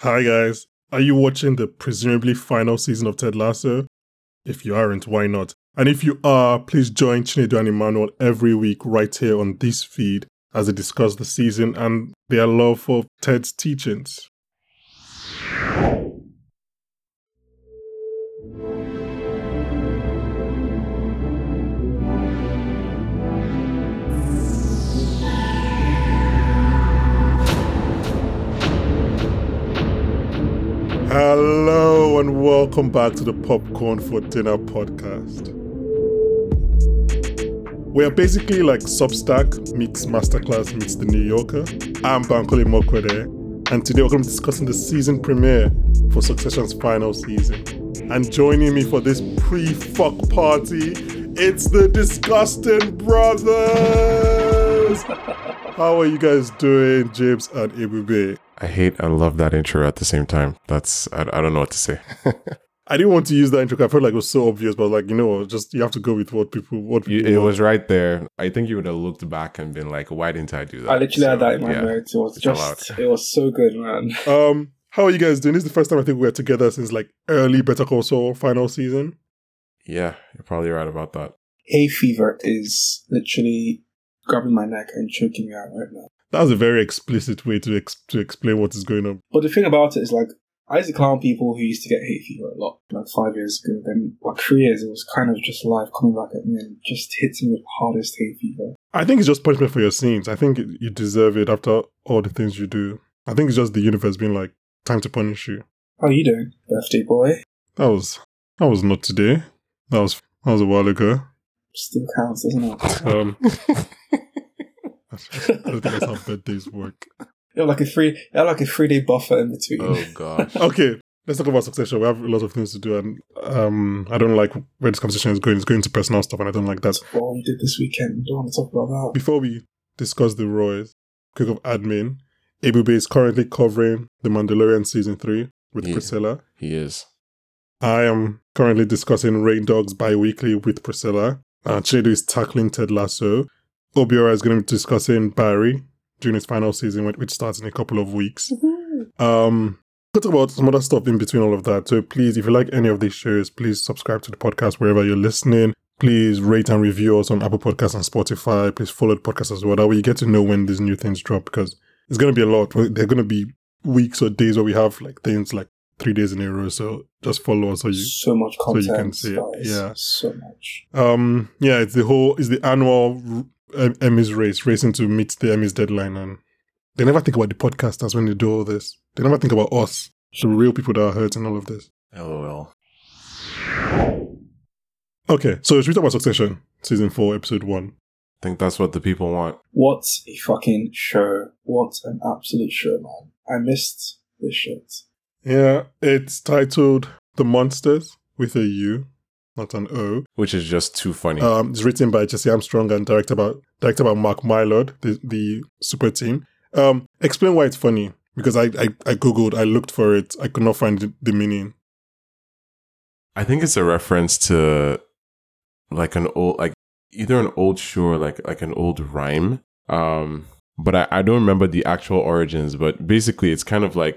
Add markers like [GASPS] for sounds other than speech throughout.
Hi, guys. Are you watching the presumably final season of Ted Lasso? If you aren't, why not? And if you are, please join Chinedu and Emmanuel every week right here on this feed as they discuss the season and their love for Ted's teachings. Hello and welcome back to the Popcorn for Dinner podcast. We are basically like Substack meets Masterclass meets The New Yorker. I'm Bankole Imoukhuede, and today we're going to be discussing the season premiere for Succession's final season. And joining me for this pre-fuck party, it's the Disgusting Brothers! [LAUGHS] How are you guys doing, James and Ebube? I hate and love that intro at the same time. That's I, I don't know what to say. [LAUGHS] I didn't want to use that intro. I felt like it was so obvious, but like you know, just you have to go with what people what You, it want. was right there. I think you would have looked back and been like, "Why didn't I do that?" I literally had that in my yeah. notes. It was just, allowed. it was so good, man. [LAUGHS] Um, how are you guys doing? This is the first time I think we're together since like early Better Call Saul final season. Yeah, you're probably right about that. Hay fever is literally grabbing my neck and choking me out right now. That was a very explicit way to ex- to explain what is going on. But the thing about it is, like, I used to clown people who used to get hay fever a lot, like five years ago. Then, like three years, it was kind of just life coming back at me and just hitting me with the hardest hay fever. I think it's just punishment for your sins. I think you deserve it after all the things you do. I think it's just the universe being like, time to punish you. How you doing, birthday boy? That was that was not today. That was that was a while ago. Still counts, doesn't it? [LAUGHS] Um, [LAUGHS] I don't think that's how birthdays work. You have like a three, you have like a three day buffer in between. oh gosh. [LAUGHS] Okay, let's talk about succession. We have a lot of things to do, and um, I don't like where this conversation is going. It's going to personal stuff, and I don't like that. What you did this weekend? Don't want to talk about that. Before we discuss the Royals, quick of admin. Ebube is currently covering The Mandalorian season three with Yeah. Priscilla. He is. I am currently discussing Rain Dogs bi-weekly with Priscilla. Uh, Chinedu is tackling Ted Lasso. Obiora is going to be discussing Barry during his final season, which- starts in a couple of weeks. Um, we'll talk about some other stuff in between all of that. So please, if you like any of these shows, please subscribe to the podcast wherever you're listening. Please rate and review us on Apple Podcasts and Spotify. Please follow the podcast as well. That way you get to know when these new things drop because it's going to be a lot. There are going to be weeks or days where we have like things like three days in a row. So just follow us so you so much so you content, can see it, yeah. so much. um, yeah, it's the whole, it's the annual Emmys race, racing to meet the Emmys deadline. And they never think about the podcasters when they do all this. They never think about us, the real people that are hurt in all of this. LOL. Okay, so should we talk about Succession, season four, episode one? I think that's what the people want. What a fucking show! What an absolute show, man! I missed this shit. Yeah, it's titled The Monsters with a U, not an O. Which is just too funny. Um, it's written by Jesse Armstrong and directed by directed by Mark Mylod, the the super team. Um, explain why it's funny because I, I I googled, I looked for it, I could not find the, the meaning. I think it's a reference to like an old like either an old show or like like an old rhyme. Um but I, I don't remember the actual origins, but basically it's kind of like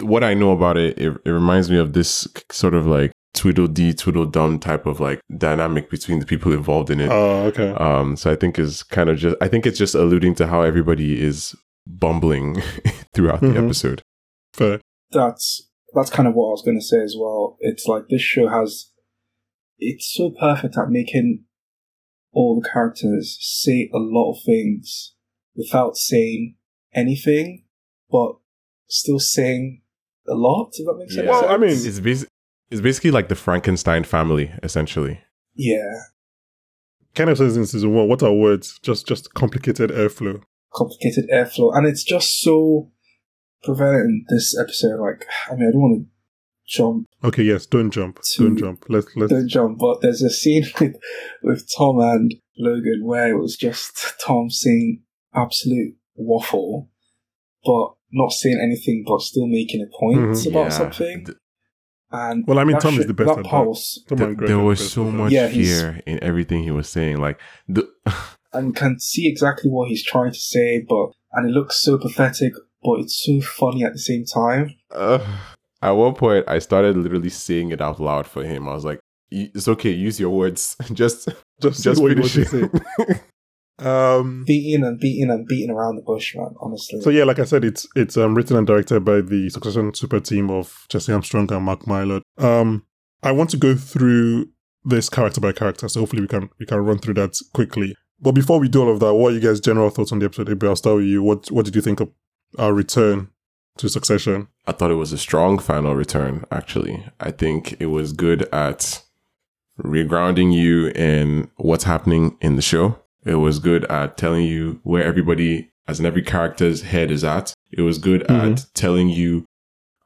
what I know about it, it, it reminds me of this sort of like tweedledee, tweedledum type of like dynamic between the people involved in it. Oh, okay. Um, so I think is kind of just I think it's just alluding to how everybody is bumbling [LAUGHS] throughout Mhm. the episode. Fair. That's that's kind of what I was going to say as well. It's like this show has, it's so perfect at making all the characters say a lot of things without saying anything, but still saying a lot. If that makes sense. Well, I mean- it's basi- it's basically like the Frankenstein family, essentially. yeah, Kind of says in season one, what are words? Just just complicated airflow. complicated airflow, and it's just so prevalent in this episode. Like, I mean, I don't want to jump Okay, yes, don't jump. To- Don't jump. Let's let's don't jump, but there's a scene [LAUGHS] with with Tom and Logan where it was just Tom saying absolute waffle, but not saying anything, but still making a point Mhm. about Yeah. something. Th- And Well, I mean, that Tom is the best That at part that. was, Come Th- on, Greg, there was best so much Yeah, fear in everything he was saying. Like the [LAUGHS] and can see exactly what he's trying to say, but and it looks so pathetic but it's so funny at the same time. Uh, at one point, I started literally saying it out loud for him. I was like, "It's okay, use your words. [LAUGHS] just, Just, just say what you finish want to it." [LAUGHS] say. Um, Beating and beating and beating around the bush, man. Honestly. so yeah, like I said, it's it's um, written and directed by the Succession Super team of Jesse Armstrong and Mark Mylod. Um, I want to go through this character by character, so hopefully we can we can run through that quickly. But before we do all of that, what are you guys' general thoughts on the episode? Abel, I'll start with you. What what did you think of our return to Succession? I thought it was a strong final return, actually. I think it was good at regrounding you in what's happening in the show. It was good at telling you where everybody, as in every character's head is at. It was good Mhm. at telling you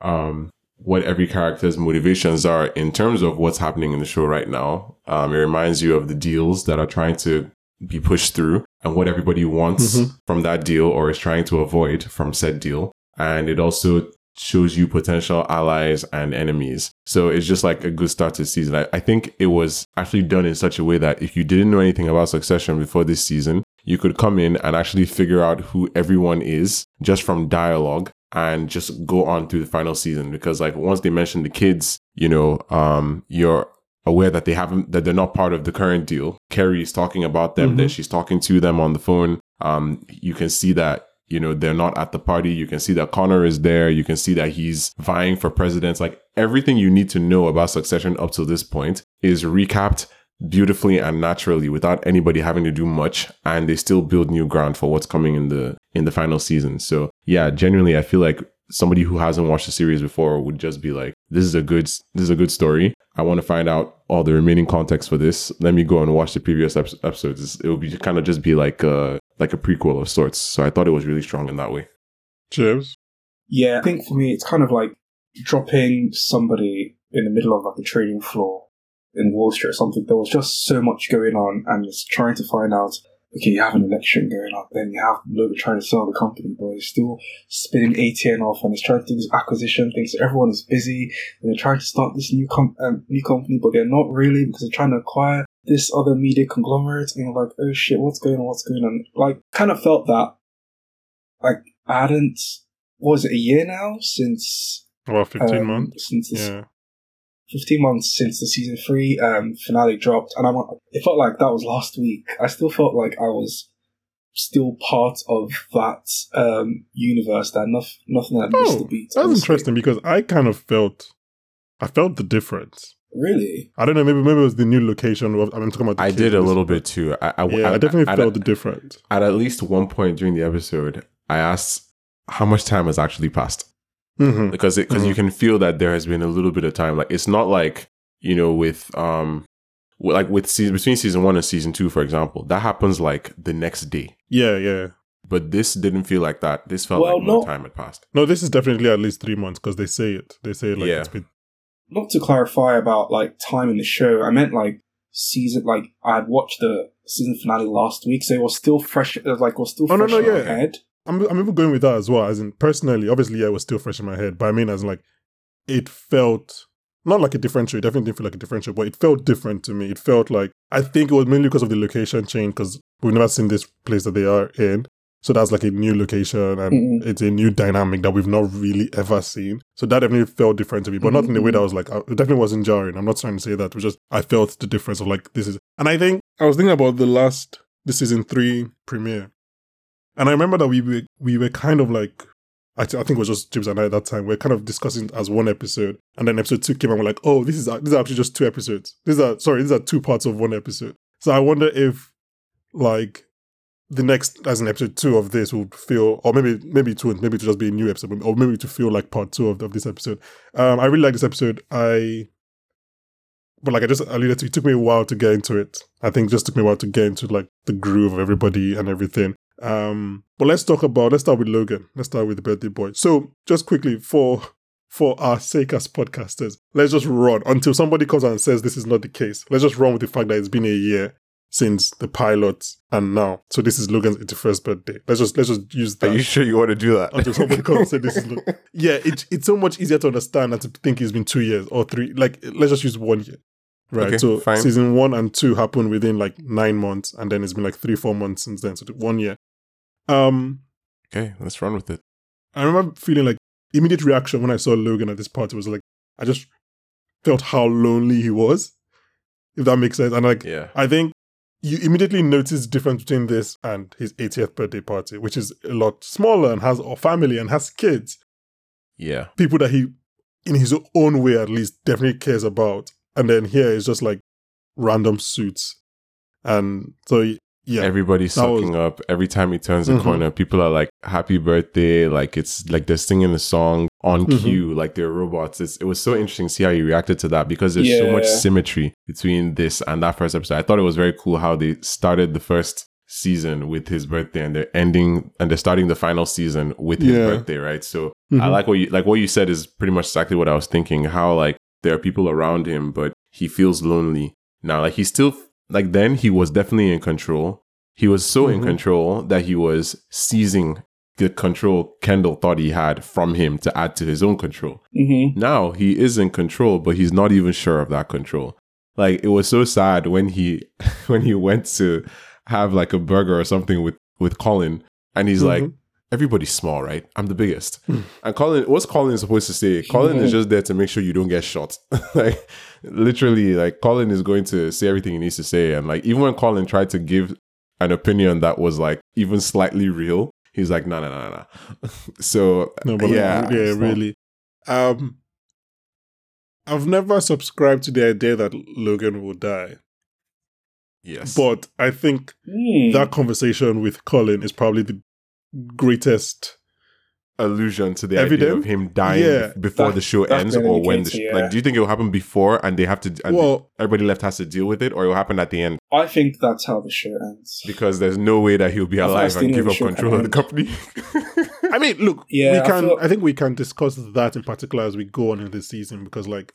um, what every character's motivations are in terms of what's happening in the show right now. Um, it reminds you of the deals that are trying to be pushed through and what everybody wants Mhm. from that deal or is trying to avoid from said deal. And it also shows you potential allies and enemies. So it's just like a good start to the season. I, I think it was actually done in such a way that if you didn't know anything about Succession before this season, you could come in and actually figure out who everyone is just from dialogue and just go on through the final season. Because like once they mention the kids, you know, um, you're aware that they haven't that they're not part of the current deal. Carrie is talking about them, Mhm. then she's talking to them on the phone. Um, you can see that you know they're not at the party. You can see that Connor is there. You can see that he's vying for president. Like everything you need to know about Succession up to this point is recapped beautifully and naturally without anybody having to do much and they still build new ground for what's coming in the in the final season so yeah genuinely i feel like somebody who hasn't watched the series before would just be like this is a good this is a good story i want to find out all the remaining context for this let me go and watch the previous ep- episodes it would be kind of just be like uh like a prequel of sorts so i thought it was really strong in that way James? Yeah, I think for me, it's kind of like dropping somebody in the middle of like a trading floor in Wall Street or something. There was just so much going on, and just trying to find out. Okay, you have an election going on, then you have Logan trying to sell the company, but he's still spinning ATN off, and he's trying to do this acquisition thing. So everyone is busy, and they're trying to start this new com- um, new company, but they're not really because they're trying to acquire this other media conglomerate. And you're like, oh shit, what's going on? What's going on? Like, kind of felt that. Like, I hadn't what was it a year now since About 15 um, months? since the, Yeah. 15 months since the season three um, finale dropped and I'm it felt like that was last week I still felt like I was still part of that um, universe that nothing, nothing had missed Oh, the beat That's honestly. interesting because I kind of felt, I felt the difference. really I don't know, maybe maybe it was the new location. Of, I'm talking about. the i did a little bit too i, I Yeah, I, definitely I- felt the difference. at at least one point during the episode i asked how much time has actually passed hmm because because Mhm. you can feel that there has been a little bit of time like it's not like you know with um like with season between season one and season two for example that happens like the next day Yeah, yeah. but this didn't feel like that this felt Well, like more no. time had passed No, this is definitely at least three months because they say it. They say like Yeah. it's been. not to clarify about like time in the show I meant like season like I had watched the season finale last week so it was still fresh like it was still Oh, no, fresh no, in my yeah. head I'm I'm even going with that as well. As in personally, obviously, yeah, it was still fresh in my head, but I mean, as in, like, it felt not like a different show. It definitely didn't feel like a different show, but it felt different to me. It felt like I think it was mainly because of the location change because we've never seen this place that they are in. So that's like a new location and Mhm. it's a new dynamic that we've not really ever seen. So that definitely felt different to me, but not in the way that I was like, it definitely wasn't jarring. I'm not trying to say that. It was just, I felt the difference of like, this is, and I think I was thinking about the last, the season three premiere. And I remember that we were, we were kind of like, I, th- I think it was just James and I at that time. We are kind of discussing as one episode, and then episode two came, and we're like, "Oh, this is these are actually just two episodes. These are sorry, these are two parts of one episode." So I wonder if, like, the next as an episode two of this would feel, or maybe maybe two, maybe to just be a new episode, or maybe to feel like part two of, of this episode. Um, I really like this episode. I, but like I just alluded to, it took me a while to get into it. I think it just took me a while to get into like the groove of everybody and everything. Um, but let's talk about let's start with Logan. Let's start with the birthday boy. So just quickly for for our sake as podcasters, let's just run until somebody comes and says this is not the case. Let's just run with the fact that it's been a year since the pilot and now. So this is Logan's 81st birthday. Let's just let's just use Are you sure you want to do that? until somebody comes and say this is [LAUGHS] Logan. Yeah, it, it's so much easier to understand than to think it's been two years or three. Like let's just use one year. Right. Okay, so fine. season one and two happened within like nine months, and then it's been like three, four months since then. So one year. Um okay, let's run with it. I remember feeling like immediate reaction when I saw Logan at this party was like, I just felt how lonely he was, if that makes sense. And like, Yeah. I think you immediately notice the difference between this and his 80th birthday party, which is a lot smaller and has a family and has kids, Yeah. people that he, in his own way at least, definitely cares about. And then here it's just like random suits. And so, yeah. Everybody's That was- sucking up. Every time he turns the Mhm. corner, people are like, happy birthday. Like it's like they're singing the song on Mhm. cue, like they're robots. It's, it was so interesting to see how he reacted to that because there's so much symmetry between this and that first episode. I thought it was very cool how they started the first season with his birthday and they're ending and they're starting the final season with his Yeah. birthday, right? So I Mhm. like what you like what you said is pretty much exactly what I was thinking. How like there are people around him, but he feels lonely now. Like he's still like then he was definitely in control. He was so in Mhm. control that he was seizing the control Kendall thought he had from him to add to his own control. Mm-hmm. Now he is in control, but he's not even sure of that control. Like it was so sad when he [LAUGHS] when he went to have like a burger or something with with Colin, and he's like, Mhm. "Everybody's small, right? I'm the biggest." Hmm. and Colin, what's Colin supposed to say? Colin is just there to make sure you don't get shot. [LAUGHS] like literally, like Colin is going to say everything he needs to say, and like even when Colin tried to give an opinion that was like even slightly real, he's like, "No, no, no, no." so No, but yeah, yeah, really. Um, I've never subscribed to the idea that Logan will die, yes, but I think Mm. that conversation with Colin is probably the greatest. Allusion to the Evident? idea of him dying Yeah. before That- the show ends or when the sh- indicator, like do you think it will happen before and they have to and Well, everybody left has to deal with it or it will happen at the end I think that's how the show ends. because there's no way that he'll be That's alive and give up show control of the company [LAUGHS] I mean, look, Yeah, we I can. feel- I think we can discuss that in particular as we go on in this season because, like,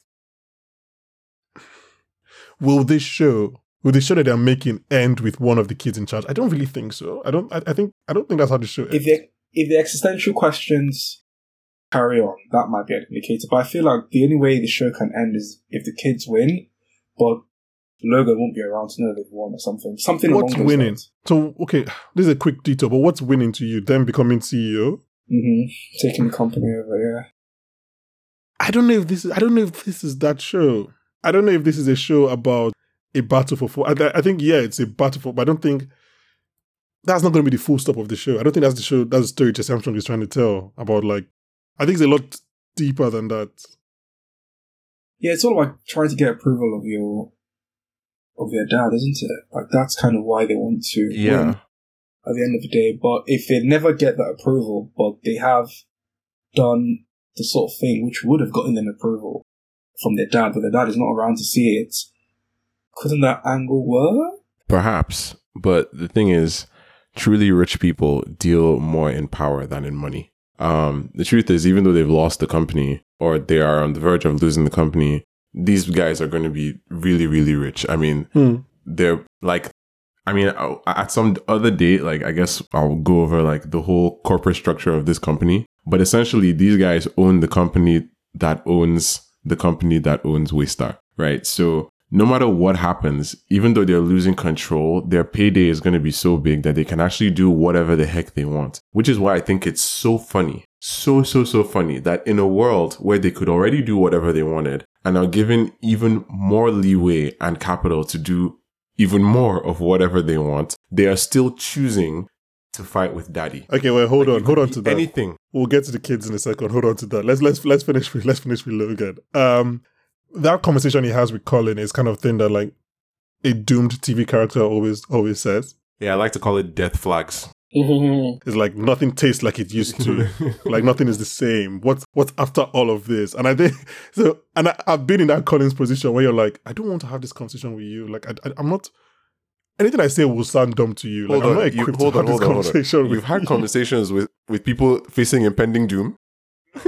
will this show, will the show that they're making end with one of the kids in charge? I don't really think so. I don't. I, I think. I don't think that's how the show ends. If the if the existential questions carry on, that might be an indicator. But I feel like the only way the show can end is if the kids win, but Logan won't be around to know they've won or something. Something What's winning? lines. So, okay, this is a quick detour, but what's winning to you? Them becoming CEO? hmm Taking the company over, yeah. I don't know if this is. I don't know if this is that show. I don't know if this is a show about a battle for. for I, I think yeah, it's a battle for. But I don't think that's not going to be the full stop of the show. I don't think that's the show. That's the story Jesse Armstrong is trying to tell about. Like, I think it's a lot deeper than that. Yeah, it's all about trying to get approval of your of their dad, isn't it? Like that's kind of why they want to win yeah at the end of the day. But if they never get that approval, but they have done the sort of thing which would have gotten them approval from their dad, but their dad is not around to see it, couldn't that angle work? perhaps but the thing is truly rich people deal more in power than in money. Um the truth is even though they've lost the company or they are on the verge of losing the company these guys are going to be really really rich. I mean Hmm. they're like i mean uh, at some other date like i guess i'll go over like the whole corporate structure of this company. But essentially these guys own the company that owns the company that owns waystar right? So no matter what happens even though they're losing control their payday is going to be so big that they can actually do whatever the heck they want which is why i think it's so funny so so so funny that in a world where they could already do whatever they wanted and are given even more leeway and capital to do even more of whatever they want, they are still choosing to fight with daddy. Okay, well, hold Like, on, hold on to that. Anything. We'll get to the kids in a second. Hold on to that. Let's let's let's finish with let's finish with Logan. Um, that conversation he has with Colin is kind of thing that like a doomed TV character always always says. Yeah, I like to call it death flags. Mm-hmm. It's like nothing tastes like it used to. [LAUGHS] like nothing is the same. What's what's after all of this? And I think [LAUGHS] so. And I, I've been in that Colin's position where you're like, I don't want to have this conversation with you. Like I, I, am not. Anything I say will sound dumb to you. Like hold I'm not on, you, equipped hold to on, have hold this on, hold on. conversation with You've had you. conversations with, with people facing impending doom. [LAUGHS]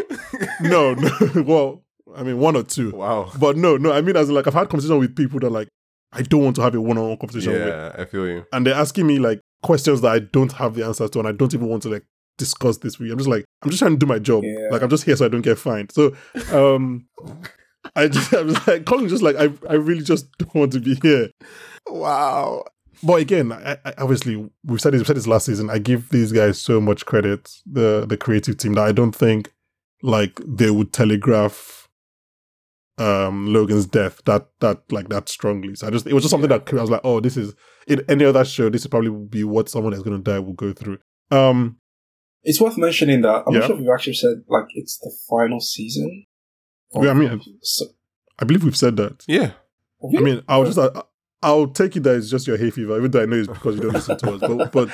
no, no. well, I mean one or two. Wow. But no, no. I mean, as like I've had conversation with people that like I don't want to have a one-on-one conversation with, Yeah, I feel you. and they're asking me like questions that I don't have the answers to, and I don't even want to like discuss this with you. I'm just like I'm just trying to do my job. Yeah. Like I'm just here so I don't get fined. So, um, [LAUGHS] I just I was like Colin's just like I I really just [LAUGHS] don't want to be here. Wow. but again, I, I, obviously we've said this, we've said this last season. I give these guys so much credit, the the creative team, that I don't think like they would telegraph um Logan's death that that like that strongly. So I just it was just something that I was like, oh, this is in any other show, this would probably be what someone that's gonna die will go through. Um It's worth mentioning that I'm Yeah. not sure if we've actually said like it's the final season. Yeah, I mean- So, I believe we've said that. Yeah. I mean, I'll just I, I'll take it that it's just your hay fever, even though I know it's because you don't listen to us. But but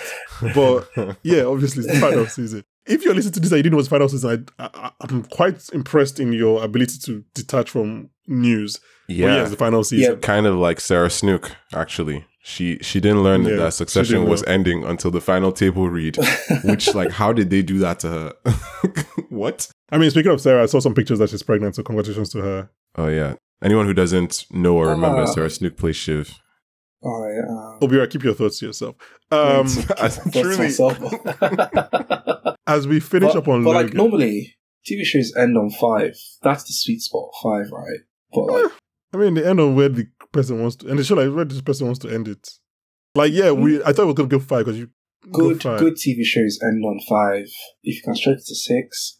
but [LAUGHS] yeah, obviously it's the final season. If you're listening to this and you didn't know it's final season, I, I, I'm quite impressed in your ability to detach from news. Yeah, yeah. the final season. Yeah. kind of like Sarah Snook, actually. She she didn't learn Yeah, that Succession was know. ending until the final table read. [LAUGHS] Which, like, how did they do that to her? [LAUGHS] what? I mean, speaking of Sarah, I saw some pictures that she's pregnant, so congratulations to her. Oh yeah. Anyone who doesn't know or remember, Ah. Sarah Snook plays Shiv. All right. Um, Obiora, keep your thoughts to yourself. Um, [LAUGHS] As- truly, myself. [LAUGHS] [LAUGHS] as we finish but, up on but like normally, TV shows end on five. That's the sweet spot, five, right? But like, I mean, the end of where the person wants to, and the show like where this person wants to end it. Like, yeah, we. I thought we were gonna go five because you good, good TV shows end on five. If you can stretch it to six,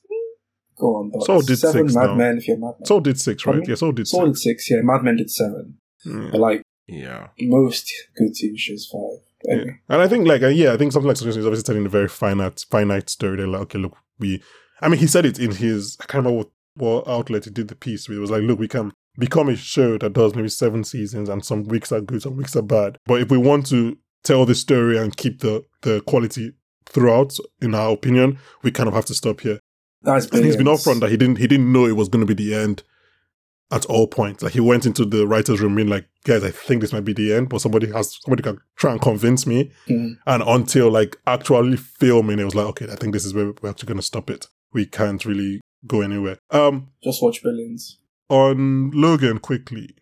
go on. But So did seven six Mad now. Men. If you're Mad Men, Saul did six, right? Yeah, Saul did Saul six. did six. Yeah, Mad Men did seven. Mm. But like Yeah. most good TV shows, five. Yeah. And I think like uh, yeah, I think something like Succession is obviously telling a very finite finite story. They're like, okay, look, we I mean he said it in his I can't remember what, what outlet he did the piece with. It was like, look, we can become a show that does maybe seven seasons and some weeks are good, some weeks are bad. But if we want to tell the story and keep the the quality throughout, in our opinion, we kind of have to stop here. that's And he's been upfront that he didn't he didn't know it was going to be the end at all points. Like he went into the writers' room being like, guys, I think this might be the end, but somebody has somebody can try and convince me. Mm. And until like actually filming, it was like, okay, I think this is where we're actually going to stop it. We can't really go anywhere. Um, Just watch Billions. on Logan quickly.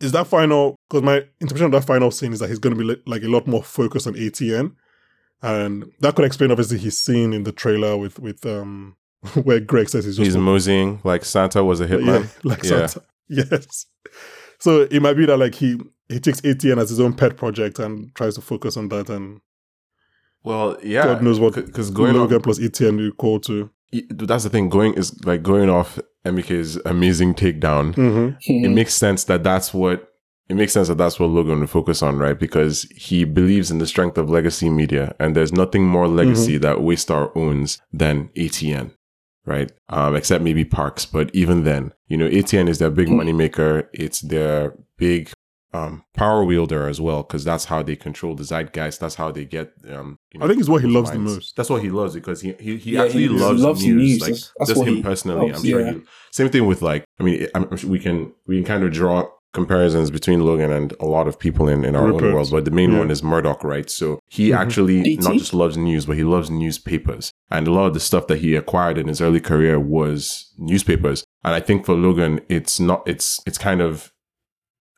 Is that final? Because my interpretation of that final scene is that he's going to be like, like a lot more focused on ATN, and that could explain obviously his scene in the trailer with with um [LAUGHS] where Greg says he's just He's moseying like Santa was a hitman. yeah, [LAUGHS] like Yeah. Santa. Yes. So it might be that like he he takes ATN as his own pet project and tries to focus on that, and Well, yeah. God knows what Because going Logan off, plus ATN you equal to. that's the thing. Going is like going off Emike's amazing takedown. Mm-hmm. it makes sense that that's what it makes sense that that's what Logan would focus on, right? Because he believes in the strength of legacy media, and there's nothing more legacy that Waystar owns than ATN, right? Um, except maybe Parks, but even then, you know, ATN is their big money maker. It's their big um, power wielder as well, because that's how they control the zeitgeist. That's how they get. Um, you I think it's what he people's loves the most. That's what he loves because he he, he Yeah, actually he loves, loves news. news. Like That's- that's just what him he personally, loves, I'm sure yeah. he same thing with like, I mean, I'm, I'm we can we can kind of draw comparisons between Logan and a lot of people in, in our Rupert. own world, but the main Yeah. one is Murdoch, right? So he Mhm. actually DT? not just loves news, but he loves newspapers, and a lot of the stuff that he acquired in his early career was newspapers. And I think for Logan, it's not it's it's kind of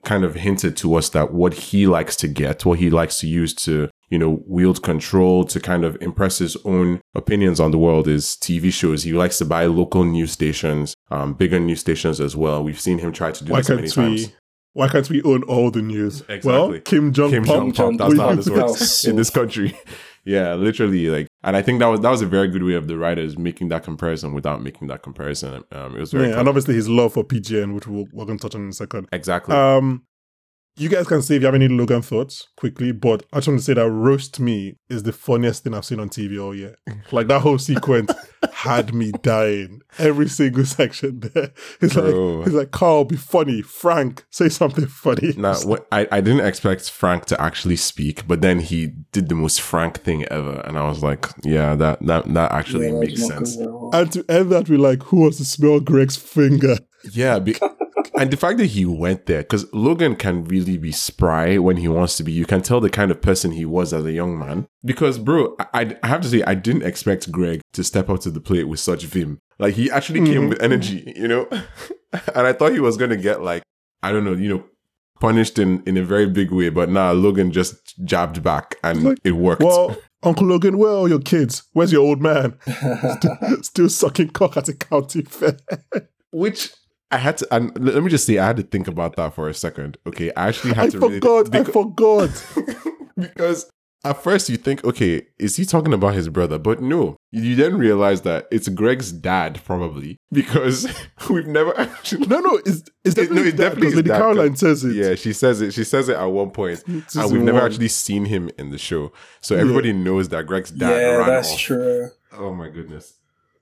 kind of hinted to us that what he likes to get, what he likes to use to, you know, wield control to kind of impress his own opinions on the world is TV shows. He likes to buy local news stations, um, bigger news stations as well. We've seen him try to do Why this many can't we? times. Why can't we own all the news? Exactly. Well, Kim Jong Kim Jong Pop. That's not how this works in this country. [LAUGHS] yeah, literally. Like, and I think that was that was a very good way of the writers making that comparison without making that comparison. Um, it was very Yeah, and obviously his love for PGM, which we'll, we're going to touch on in a second. exactly. Um, you guys can say if you have any Logan thoughts quickly, but I just want to say that roast me is the funniest thing I've seen on TV all year. [LAUGHS] Like that whole sequence had me dying. Every single section there. [LAUGHS] It's Bro. like it's like Carl, be funny. Frank, say something funny. Now, [LAUGHS] what, I, I didn't expect Frank to actually speak, but then he did the most Frank thing ever, and I was like, yeah, that that that actually Yeah, makes sense. good at all. and to end that with like, who wants to smell Greg's finger? Yeah, be, and the fact that he went there, because Logan can really be spry when he wants to be. You can tell the kind of person he was as a young man. Because, bro, I, I have to say, I didn't expect Greg to step up to the plate with such vim. Like, he actually came Mhm. with energy, you know? [LAUGHS] and I thought he was going to get, like, I don't know, you know, punished in, in a very big way. But nah, Logan just jabbed back and Like, it worked. Well, Uncle Logan, where are your kids? Where's your old man? [LAUGHS] Still sucking cock at a county fair. Which I had to, and let me just say, I had to think about that for a second. Okay, I actually had I to really forgot. I because- [LAUGHS] forgot. [LAUGHS] because at first you think, okay, is he talking about his brother? But no, you then realize that it's Greg's dad, probably, [LAUGHS] because we've never actually. No, no, it's, it's It- no, definitely, it definitely Lady that, Caroline says it. Yeah, she says it. She says it at one point, and we've never one. actually seen him in the show. So everybody knows that Greg's dad yeah, that's off. true. Oh my goodness.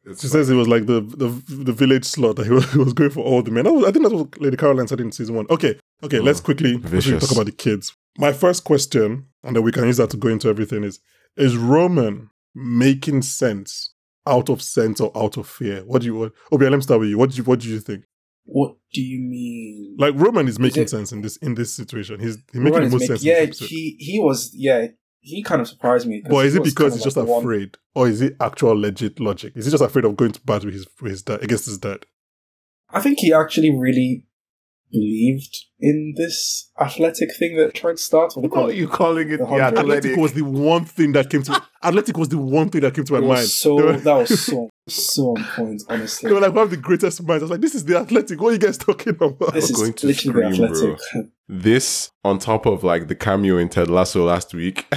It's She like- says it was like the the, the village slot that he was, [LAUGHS] he was going for all the men. That was- I think that's what Lady Caroline said in season one. Okay, okay, Mm. let's quickly quickly talk about the kids. My first question, and then we can use that to go into everything, is is Roman making sense out of sense or out of fear? What do you want? Okay, let me start with you. What do you what do you think? What do you mean? Like Roman is making it- sense in this in this situation. He's, he's making Roman the most make- sense. in yeah, this he he was yeah he kind of surprised me. But is it because he's just like the one- afraid, or is it actual legit logic? Is he just afraid of going to bat with his with his dad against his dad? I think he actually really believed in this athletic thing that tried to start. What do you call What are you calling it? The The hundred. athletic. Athletic was the one thing that came to Athletic was the one thing that came to my mind. so were- that was [LAUGHS] so so on point. Honestly, they were like one of the greatest minds. I was like, this is the Athletic. What are you guys talking about? this I'm is going to literally scream, the athletic. This on top of like the cameo in Ted Lasso last week. [LAUGHS]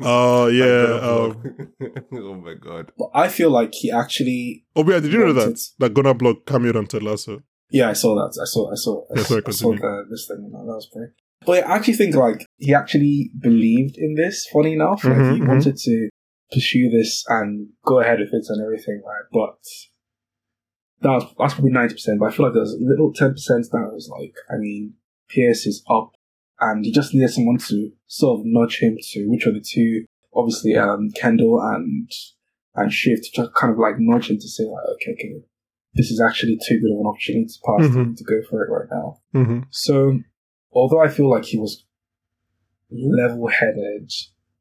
Oh yeah. Um, [LAUGHS] oh my god. But I feel like he actually. oh yeah, did you know that wanted- that Gunnar Block cameoed on Ted Lasso? Yeah, I saw that. I saw. I saw. I, Yeah, sorry, I saw the, this thing. That was great. But I actually think like he actually believed in this. Funny enough, like Mhm, he mhm. wanted to pursue this and go ahead with it and everything, right? But that was, that's probably ninety percent. But I feel like there's a little ten percent that was like, I mean, Pierce is up, and he just needed someone to sort of nudge him to which are the two, obviously, um, Kendall and and Shiv, just kind of like nudge him to say like, okay, okay, this is actually too good of an opportunity to pass Mhm. to go for it right now. Mm-hmm. So, although I feel like he was level headed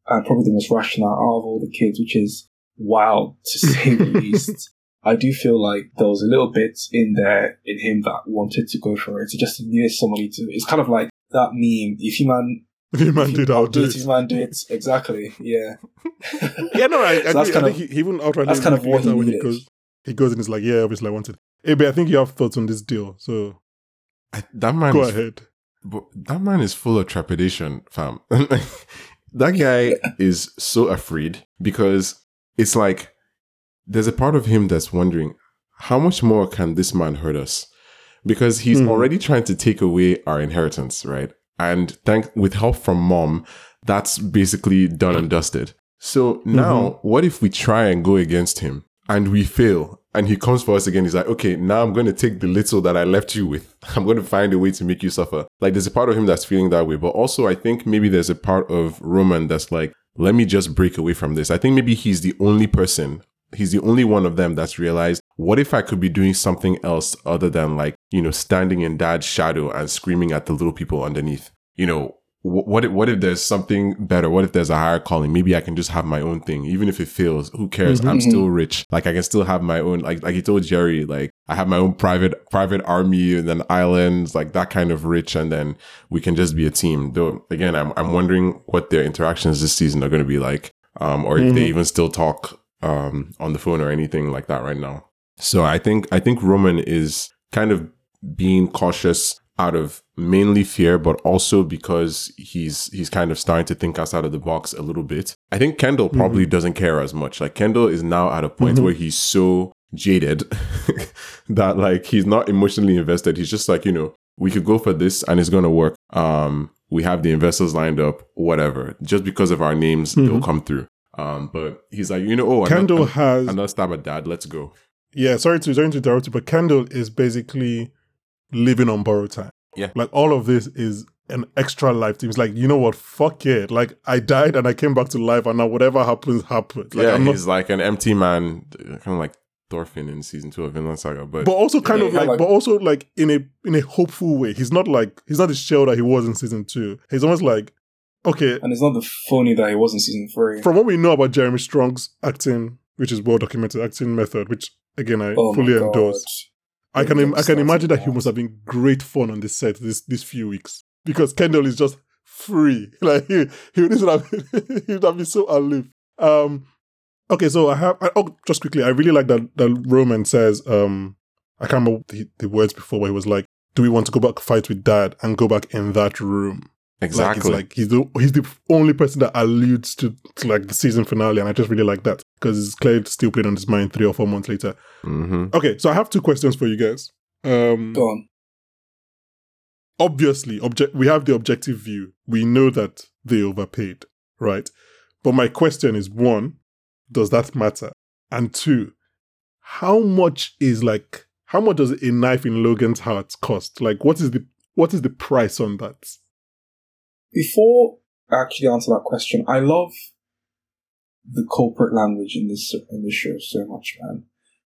and probably the most rational out of all the kids, which is wild to say the [LAUGHS] least, I do feel like there was a little bit in there in him that wanted to go for it. He just needed somebody to. It's kind of like that meme. If you man, if The man if did you outdo do it. if you man do it. Exactly. Yeah. [LAUGHS] Yeah, no, I, I, [LAUGHS] So think, that's I kind think of- he, he even outrightly that's kind of what he when he goes he goes and he's like, yeah, obviously I wanted. Hey, but I think you have thoughts on this deal, so I, that man go is ahead. But that man is full of trepidation, fam. [LAUGHS] that guy is so afraid because it's like there's a part of him that's wondering how much more can this man hurt us? Because he's Hmm. already trying to take away our inheritance, right? And thank with help from mom, that's basically done and dusted. So now, what if we try and go against him and we fail? And he comes for us again. He's like, okay, now I'm going to take the little that I left you with. [LAUGHS] I'm going to find a way to make you suffer. Like, there's a part of him that's feeling that way. But also, I think maybe there's a part of Roman that's like, let me just break away from this. I think maybe he's the only person, he's the only one of them that's realized, what if I could be doing something else other than like, you know, standing in dad's shadow and screaming at the little people underneath? You know, what if, what if there's something better? What if there's a higher calling? Maybe I can just have my own thing, even if it fails. Who cares? I'm Mhm. still rich. Like I can still have my own. Like like he told Jerry, like I have my own private private army and then islands, like that kind of rich, and then we can just be a team. Though again, I'm I'm wondering what their interactions this season are going to be like, um, or if they Mhm. even still talk um on the phone or anything like that right now. So I think I think Roman is kind of being cautious out of mainly fear, but also because he's he's kind of starting to think outside of the box a little bit. I think Kendall probably doesn't care as much. Like Kendall is now at a point Mhm. where he's so jaded [LAUGHS] that like he's not emotionally invested. He's just like, you know, we could go for this and it's gonna work. Um, we have the investors lined up, whatever. Just because of our names, they'll Mhm. come through. Um, but he's like, you know, oh, Kendall another, has another stab at dad. Let's go. yeah. Sorry to sorry to interrupt you, but Kendall is basically living on borrowed time. Yeah. like all of this is an extra life to him. It's like you know what, fuck it. Like I died and I came back to life, and now whatever happens happens. Like yeah, I'm not he's like an empty man, kind of like Thorfinn in season two of Vinland Saga. But, but also kind Yeah, of yeah, like, like- but also like in a in a hopeful way. He's not like he's not the shell that he was in season two. He's almost like, okay, And it's not the phony that he was in season three. from what we know about Jeremy Strong's acting, which is well documented acting method, which again I oh my fully God. endorse. I can im- I can imagine that he must have been great fun on the set this these few weeks because Kendall is just free. [LAUGHS] Like he he would have been, [LAUGHS] he would have been so aloof. Um, okay, so I have I, oh just quickly I really like that that Roman says um I can't remember the, the words before where he was like, "Do we want to go back fight with dad and go back in that room?" Exactly. Like, it's like he's the he's the only person that alludes to, to like the season finale, and I just really like that because it's clearly still playing on his mind three or four months later. hmm Okay, so I have two questions for you guys. Um, Go on. obviously, object we have the objective view. We know that they overpaid, right? But my question is one, does that matter? And two, how much is like how much does a knife in Logan's heart cost? Like what is the what is the price on that? Before I actually answer that question, I love the corporate language in this in this show so much, man.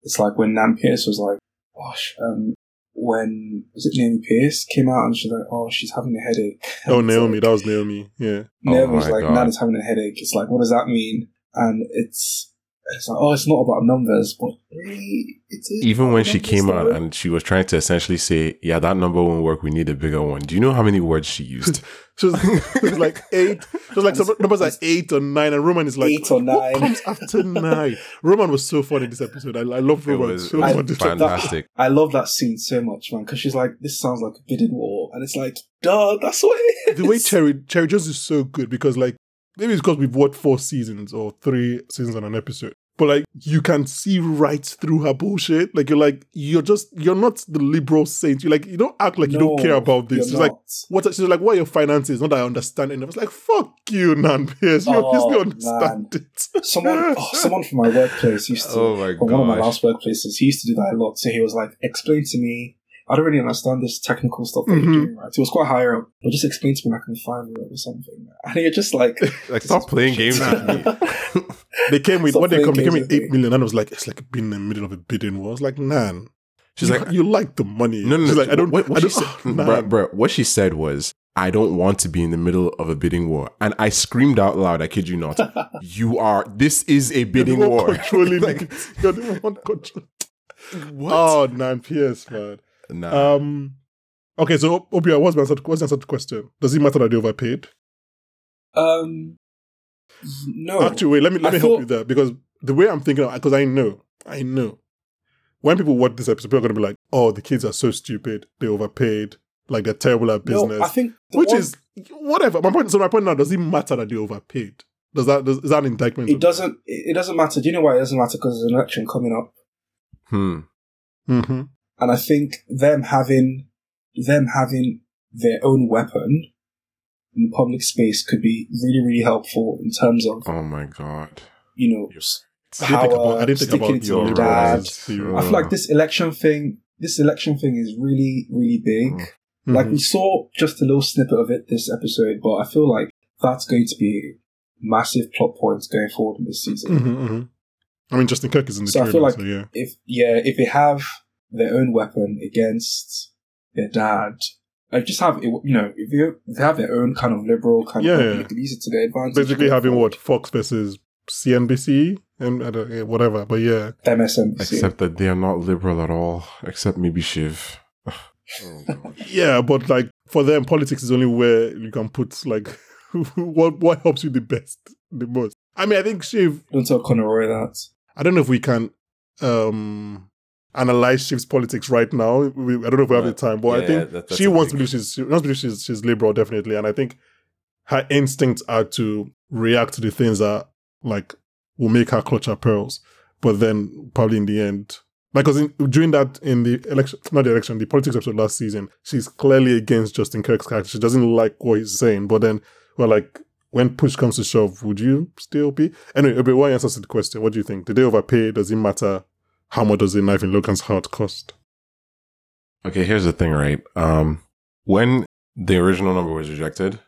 It's like when Nan Pierce was like, "Gosh, um, when was it Naomi Pierce came out and she's like, oh, she's having a headache." Oh, [LAUGHS] Naomi, like- that was Naomi. Yeah. Naomi Oh was like, God. Nana's having a headache. It's like, what does that mean? And it's it's like, oh, it's not about numbers, but really, it is. Even when she came out and she was trying to essentially say, "Yeah, that number won't work. We need a bigger one." Do you know how many words she used? [LAUGHS] She was, it [LAUGHS] was like eight. She was like some numbers like eight or nine, and Roman is like Eight or What nine. comes after nine? Roman was so funny this episode. I, I love Roman was, so it was much. this episode. fantastic. I love that scene so much, man, because she's like, this sounds like a bidding war, and it's like, duh, that's what it is. the way Cherry Cherry Jones is so good because like maybe it's because we've watched four seasons or three seasons on an episode. But like you can see right through her bullshit. Like you're like you're just you're not the liberal saint. You like you don't act like you don't care about this. you're She's like not. what she's like what are your finances? Not that I understand it. And I was like fuck you, Nan Pierce. You Oh, obviously understand it. someone, oh, someone from my workplace used to, [LAUGHS] Oh my or one of my last workplaces, he used to do that a lot. So he was like, explain to me. I don't really understand this technical stuff that Mhm. you're doing, right? So it was quite higher up, but just explain to me like in five years or something. [LAUGHS] And you're just like, [LAUGHS] Like, stop playing games with me. [LAUGHS] They came with Stop what they come, they came with with eight me. million, and I was like, it's like being in the middle of a bidding war. I was like, Nan. She's you, like, you like the money. No, no, no. She's like, I don't. What, what I she don't. said, oh, Nan. bruh, bruh, what she said was, "I don't want to be in the middle of a bidding war," and I screamed out loud. I kid you not. you are. This is a You're bidding war. Controlling Like, it. You're the one controlling. what? Oh, Nan Pierce, man. Nah. Um. Okay, so Obia, what's the answer? What's the answer to the question? Does it matter that they overpaid? um, no. Actually, wait. Let me let I me feel- help you there because the way I'm thinking, because I know, I know, when people watch this episode, people are gonna be like, "Oh, the kids are so stupid. They overpaid. Like they're terrible at business." No, I think the Which one- is whatever. My point. So my point now, does it matter that they overpaid? Does that does, is that an indictment? it doesn't. It it doesn't matter. Do you know why it doesn't matter? Because there's an election coming up, hmm. Mhm. And I think them having them having their own weapon in the public space could be really, really helpful in terms of Oh my god. you know I didn't think about. I didn't think about your your dad. liberals. I feel like this election thing, this election thing is really, really big. Mm. Like we saw just a little snippet of it this episode, but I feel like that's going to be massive plot points going forward in this season. Mhm, mhm. I mean, Justin Kirk is in the So I feel like- so yeah. If yeah, if they have their own weapon against their dad, I just have it, you know, if, you, if they have their own kind of liberal kind Yeah, of, yeah. weapon, they can use it to their advantage. Basically, having what Fox versus CNBC and I don't, yeah, whatever. But yeah, MSNBC. Except that they are not liberal at all. Except maybe Shiv. Oh, [LAUGHS] yeah, but like for them, politics is only where you can put like [LAUGHS] what what helps you the best, the most. I mean, I think Shiv. Don't tell Connor Roy that. I don't know if we can um analyze Shiv's politics right now. We, I don't know if we have the time, but I Yeah, think that- she wants to believe she's she wants to believe she's she's liberal definitely, and I think her instincts are to react to the things that like will make her clutch her pearls, but then probably in the end. Like, because during that, in the election, not the election, the politics episode last season, she's clearly against Justin Kirk's character. She doesn't like what he's saying. But then, well, like, when push comes to shove, would you still be? Anyway, but what answers to the question? What do you think? Did they overpay? Does it matter? How much does a knife in Logan's heart cost? Okay, here's the thing, right? Um, when the original number was rejected,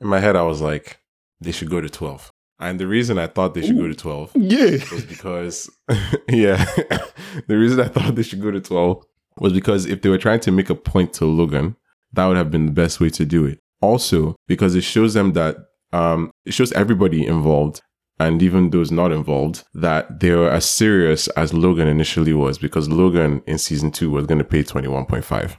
in my head I was like, they should go to twelve. And the reason I thought they should go to twelve Yeah. was because, [LAUGHS] yeah, [LAUGHS] the reason I thought they should go to 12 was because if they were trying to make a point to Logan, that would have been the best way to do it. Also, because it shows them that, um, it shows everybody involved and even those not involved that they were as serious as Logan initially was because Logan in season two was going to pay 21.5.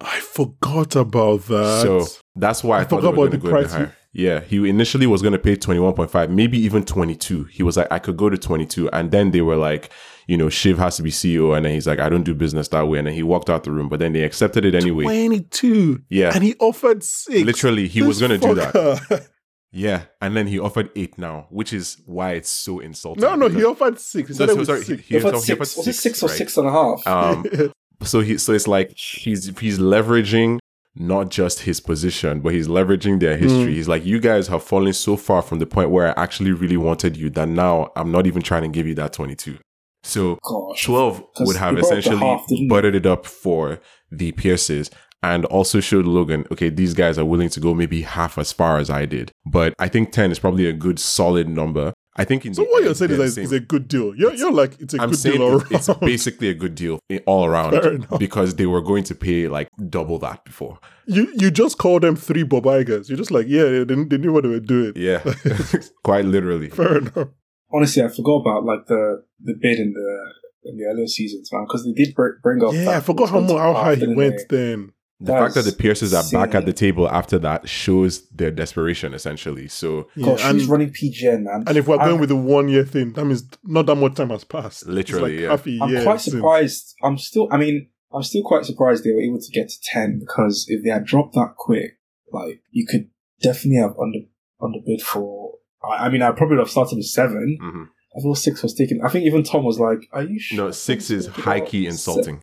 I forgot about that. So that's why I, I thought forgot about the price. Yeah, he initially was going to pay 21.5, maybe even 22. He was like, I could go to 22. And then they were like, you know, Shiv has to be CEO. And then he's like, I don't do business that way. And then he walked out the room, but then they accepted it anyway. 22. Yeah. And he offered six. Literally, he was going to do that. [LAUGHS] fucker. Yeah. And then he offered eight now, which is why it's so insulting. no, no, he offered six. He No, so- sorry, six. he- He offered he offered six, was it six or right? six and a half? Um, so he so it's like he's he's leveraging not just his position, but he's leveraging their history. Mm. He's like, you guys have fallen so far from the point where I actually really wanted you that now I'm not even trying to give you that 22. So Gosh. 12 'Cause would have he brought up the essentially half, buttered it up for the Pierces and also showed Logan, okay, these guys are willing to go maybe half as far as I did. But I think 10 is probably a good solid number. I think in so the what you're saying is they're that the it's a good deal. You're, you're like, it's a I'm good saying deal all it's, it's basically a good deal all around enough. because they were going to pay like double that before. You you just called them three Bob Igers. You're just like, yeah, they, they knew what they were doing. Yeah, [LAUGHS] [LAUGHS] quite literally. Fair enough. Honestly, I forgot about like the the bid in the in the earlier seasons, man, because they did br- bring up. Yeah, that I forgot how, 20 mo- how high he went they? then. The That fact that the Pierces are back at the table after that shows their desperation, essentially. So Yeah, Gosh, and, who's running PGM, man? and if we're I'm- going with the one year thing, that means not that much time has passed. Literally, like yeah. half a I'm year quite since- surprised. I'm still. I mean, I'm still quite surprised they were able to get to ten because if they had dropped that quick, like you could definitely have under underbid for. I, I mean, I probably would have started with seven. mhm. I thought six was taken. I think even Tom was like, "Are you sure?" no, six is Something high key insulting.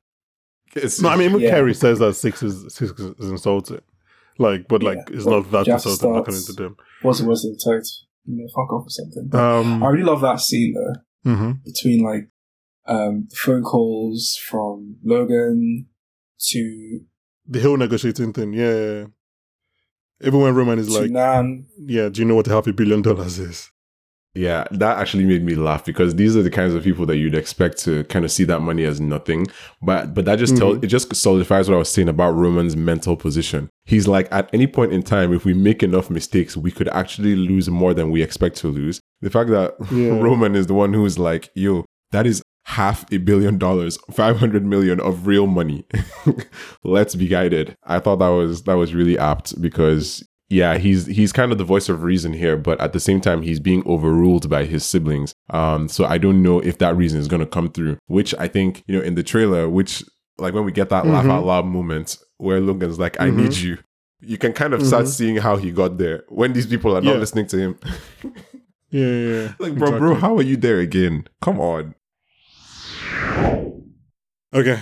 It's, No, I mean, Yeah. Kerry says that six is six is insulting. Like, but like, Yeah. it's Well, not that Jeff insulting. Not starts- into them. Was it was it tight? You know, fuck off or something. Um, I really love that scene though mhm. between like um the phone calls from Logan to The whole negotiating thing, yeah. yeah, when Roman is to like, Nan. yeah, do you know what a half a billion dollars is? Yeah, that actually made me laugh because these are the kinds of people that you'd expect to kind of see that money as nothing. But but that just tells Mhm. it just solidifies what I was saying about Roman's mental position. He's like at any point in time, if we make enough mistakes, we could actually lose more than we expect to lose. The fact that [LAUGHS] Yeah. Roman is the one who's like, yo, that is half a billion dollars, [LAUGHS] five hundred million of real money. [LAUGHS] Let's be guided. I thought that was that was really apt because yeah, he's he's kind of the voice of reason here, but at the same time, he's being overruled by his siblings. Um, so I don't know if that reason is going to come through. Which I think you know in the trailer, which like when we get that laugh Mhm. out loud moment where Logan's like, "I Mhm. need you," you can kind of start Mhm. seeing how he got there when these people are not Yeah. listening to him. [LAUGHS] Yeah, yeah, yeah. like, bro, bro, how are you there again? Come on. Okay.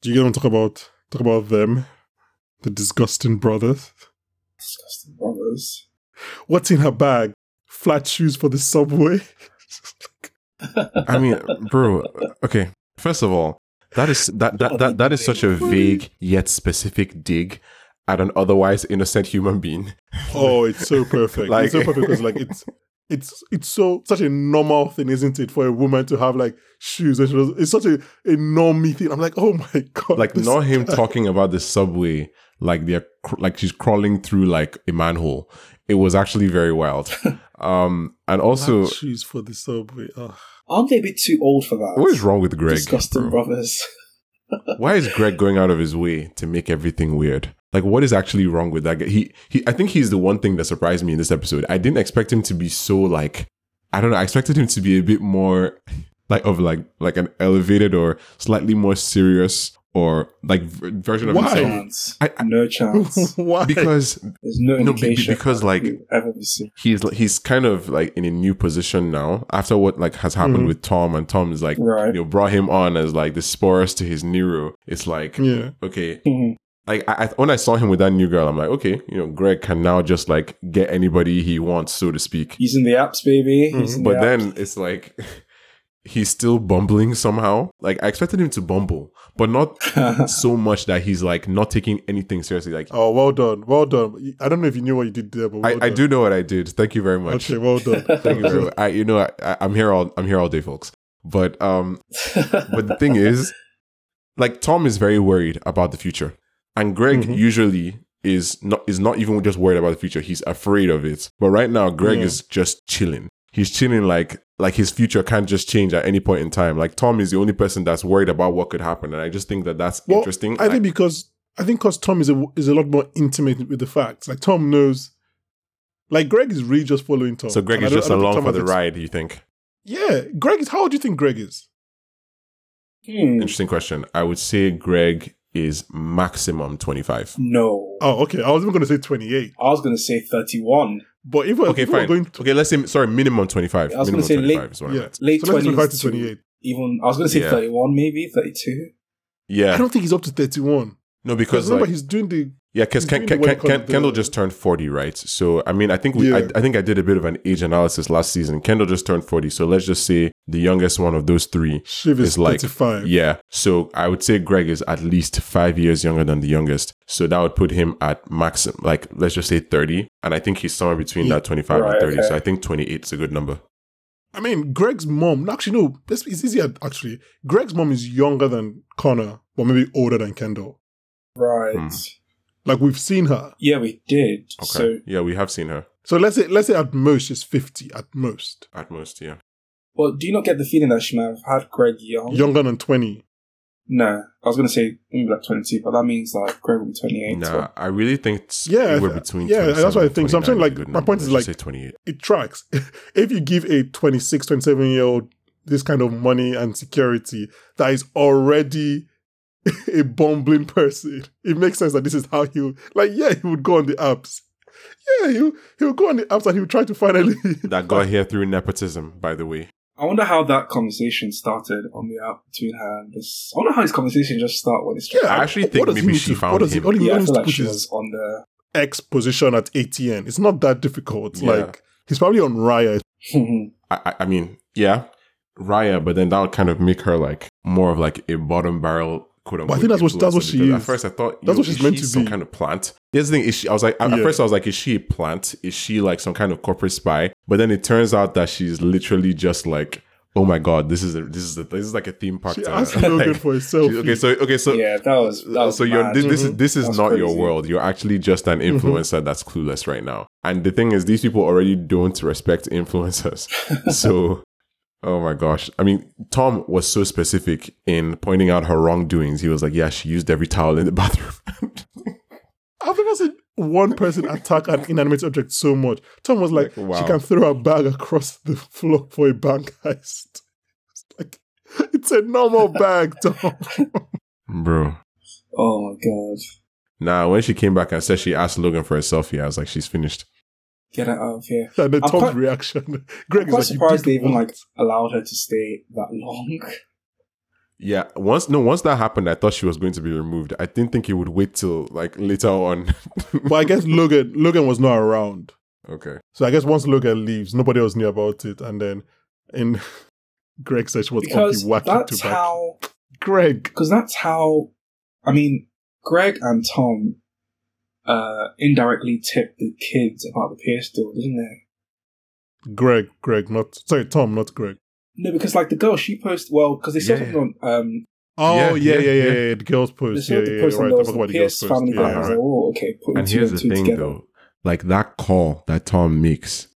Do you want to talk about talk about them, the disgusting brothers? Disgusting brothers. What's in her bag? Flat shoes for the subway. [LAUGHS] I mean, bro. Okay, first of all, that is that that that, that is such a vague yet specific dig at an otherwise innocent human being. oh, it's so perfect. Like- it's so perfect because like it's it's it's so such a normal thing, isn't it, for a woman to have like shoes? And she was, it's such a, a normy thing. I'm like, oh my god, Like not him guy. talking about the subway like they're cr- like she's crawling through like a manhole. It was actually very wild. [LAUGHS] Um, and also, Flat shoes for the subway. Ugh. Aren't they a bit too old for that? what is wrong with Greg? Disgusting bro? brothers. [LAUGHS] Why is Greg going out of his way to make everything weird? Like, what is actually wrong with that guy? He, he, I think he's the one thing that surprised me in this episode. I didn't expect him to be so like, I don't know. I expected him to be a bit more like of like like an elevated or slightly more serious or like v- version of Why? himself. chance. I- I- no chance. [LAUGHS] Why? Because There's no No, be- be- indication. because, like- ever he's he's kind of like in a new position now after what like has happened Mhm. with Tom and Tom is like Right. you know brought him on as like the Sporus to his Nero. It's like yeah. okay, Mhm. like I, I when I saw him with that new girl, I'm like, okay, you know, Greg can now just like get anybody he wants, so to speak. He's in the apps, baby. Mhm. Using the But apps. then it's like [LAUGHS] he's still bumbling somehow. Like I expected him to bumble, but not [LAUGHS] so much that he's like not taking anything seriously. Like Oh, well done, well done. I don't know if you knew what you did there, but well I, I do know what I did. Thank you very much. Okay, well done. [LAUGHS] Thank you very much. I, you know, I, I'm here all I'm here all day, folks. But um, but the thing is, like Tom is very worried about the future, and Greg Mhm. usually is not is not even just worried about the future. He's afraid of it. But right now, Greg Yeah. is just chilling. He's chilling like like his future can't just change at any point in time. Like Tom is the only person that's worried about what could happen, and I just think that that's Well, interesting. I think because I think because Tom is a is a lot more intimate with the facts. Like Tom knows, like Greg is really just following Tom. so Greg is don't- just I don't think along for the ex- ride. You think? Yeah, Greg is. How old do you think Greg is? Hmm. Interesting question. I would say Greg is maximum 25. No. Oh, okay. I was even going to say 28. I was going to say 31. But if we're, Okay, if we're fine. going to, okay, let's say, sorry, minimum 25. I was gonna minimum say 25 late- is what I yeah, meant. Late so let's say 25 to 28. Even, I was going to say Yeah. 31 maybe, 32. Yeah, I don't think he's up to 31. No, Because because remember, like, he's doing the. Yeah, because Ken, Ken, Ken, Ken, Kendall just turned forty, right? So I mean, I think we, Yeah. I, I think I did a bit of an age analysis last season. Kendall just turned forty, so let's just say the youngest one of those three. Shiv is It's like- 35. Yeah, so I would say Greg is at least five years younger than the youngest. So that would put him at maximum, like let's just say thirty, and I think he's somewhere between Yeah. that twenty-five Right, and thirty. okay. So I think twenty-eight is a good number. I mean, Greg's mom. Actually, no. It's, it's easier, actually. Greg's mom is younger than Connor, but maybe older than Kendall. Right. Hmm. Like, we've seen her. Yeah, we did. Okay, So, yeah, we have seen her So let's say, let's say at most she's 50, at most. at most. Yeah, well, do you not get the feeling that she might have had Greg young? Younger than 20. No. I was going to say maybe like 22, but that means like Greg will be 28. nah, so- I really think it's Yeah, anywhere th- between yeah, that's what I think. So I'm saying, 29 is a like, my point is, like- say twenty-eight. It tracks. [LAUGHS] if you give a 26, 27 year old this kind of money and security that is already [LAUGHS] a bumbling person, it makes sense that this is how he would, like, yeah, he would go on the apps. Yeah, he, he would go on the apps and he would try to finally. [LAUGHS] That got here through nepotism, by the way. I wonder how that conversation started on the app between her and this. I wonder how this conversation just started when it's Yeah, I actually what think does he maybe she to- found what does he- him. all he Yeah, I needs feel to like put she on the. X position at ATN. It's not that difficult. Yeah. Like, he's probably on Raya. [LAUGHS] I, I- I mean, yeah, Raya, but then that would kind of make her like more of like a bottom barrel quote unquote. But I think that's what- that's what she because At first, I thought That's yo, what she's is meant she to some be. Some kind of plant. Here's the thing: is she? I was like, at at Yeah. first, I was like, is she a plant? Is she like some kind of corporate spy? But then it turns out that she's literally just like. Oh my god! This is a, this is a, this is like a theme park. She to asked her. Logan [LAUGHS] Like, for a she- selfie. okay, so okay, so yeah, that was. That was so you're mad. this, this is this is That's not your world. You're actually just an Mm-hmm. influencer that's clueless right now. And the thing is, these people already don't respect influencers. [LAUGHS] so, oh my gosh! I mean, Tom was so specific in pointing out her wrongdoings. He was like, "Yeah, she used every towel in the [LAUGHS] bathroom." I've never seen one person attack an inanimate object so much. Tom was like, Like, wow. she can throw a bag across the floor for a bank heist. It's like, it's a normal bag, Tom. Bro. Oh my god. Nah, when she came back and said she asked Logan for a selfie, I was like, she's finished. Get it out of here. And then I'm Tom's quite- reaction. [LAUGHS] Greg I'm quite is like, you surprised they even what? like allowed her to stay that long. Yeah, once no, once that happened, I thought she was going to be removed. I didn't think he would wait till like later on. But I guess Logan, Logan was not around. okay. So I guess once Logan leaves, nobody else knew about it. And then in [LAUGHS] Greg said she was Because wacky wacky that's to back. how. Greg. Because that's how. I mean, Greg and Tom uh indirectly tipped the kids about the PS deal, didn't they? Greg, Greg, not sorry, Tom, not Greg. No, because like the girl, she posted well because they saw Yeah, something on um Oh Yeah, yeah, yeah, yeah, yeah, yeah. yeah. The girls they post. saw Yeah, the yeah, yeah. post Right. I forgot the about the girls post. family Yeah. plan. I was like, oh, okay, put And here's the two thing, together. though, like that call that Tom makes,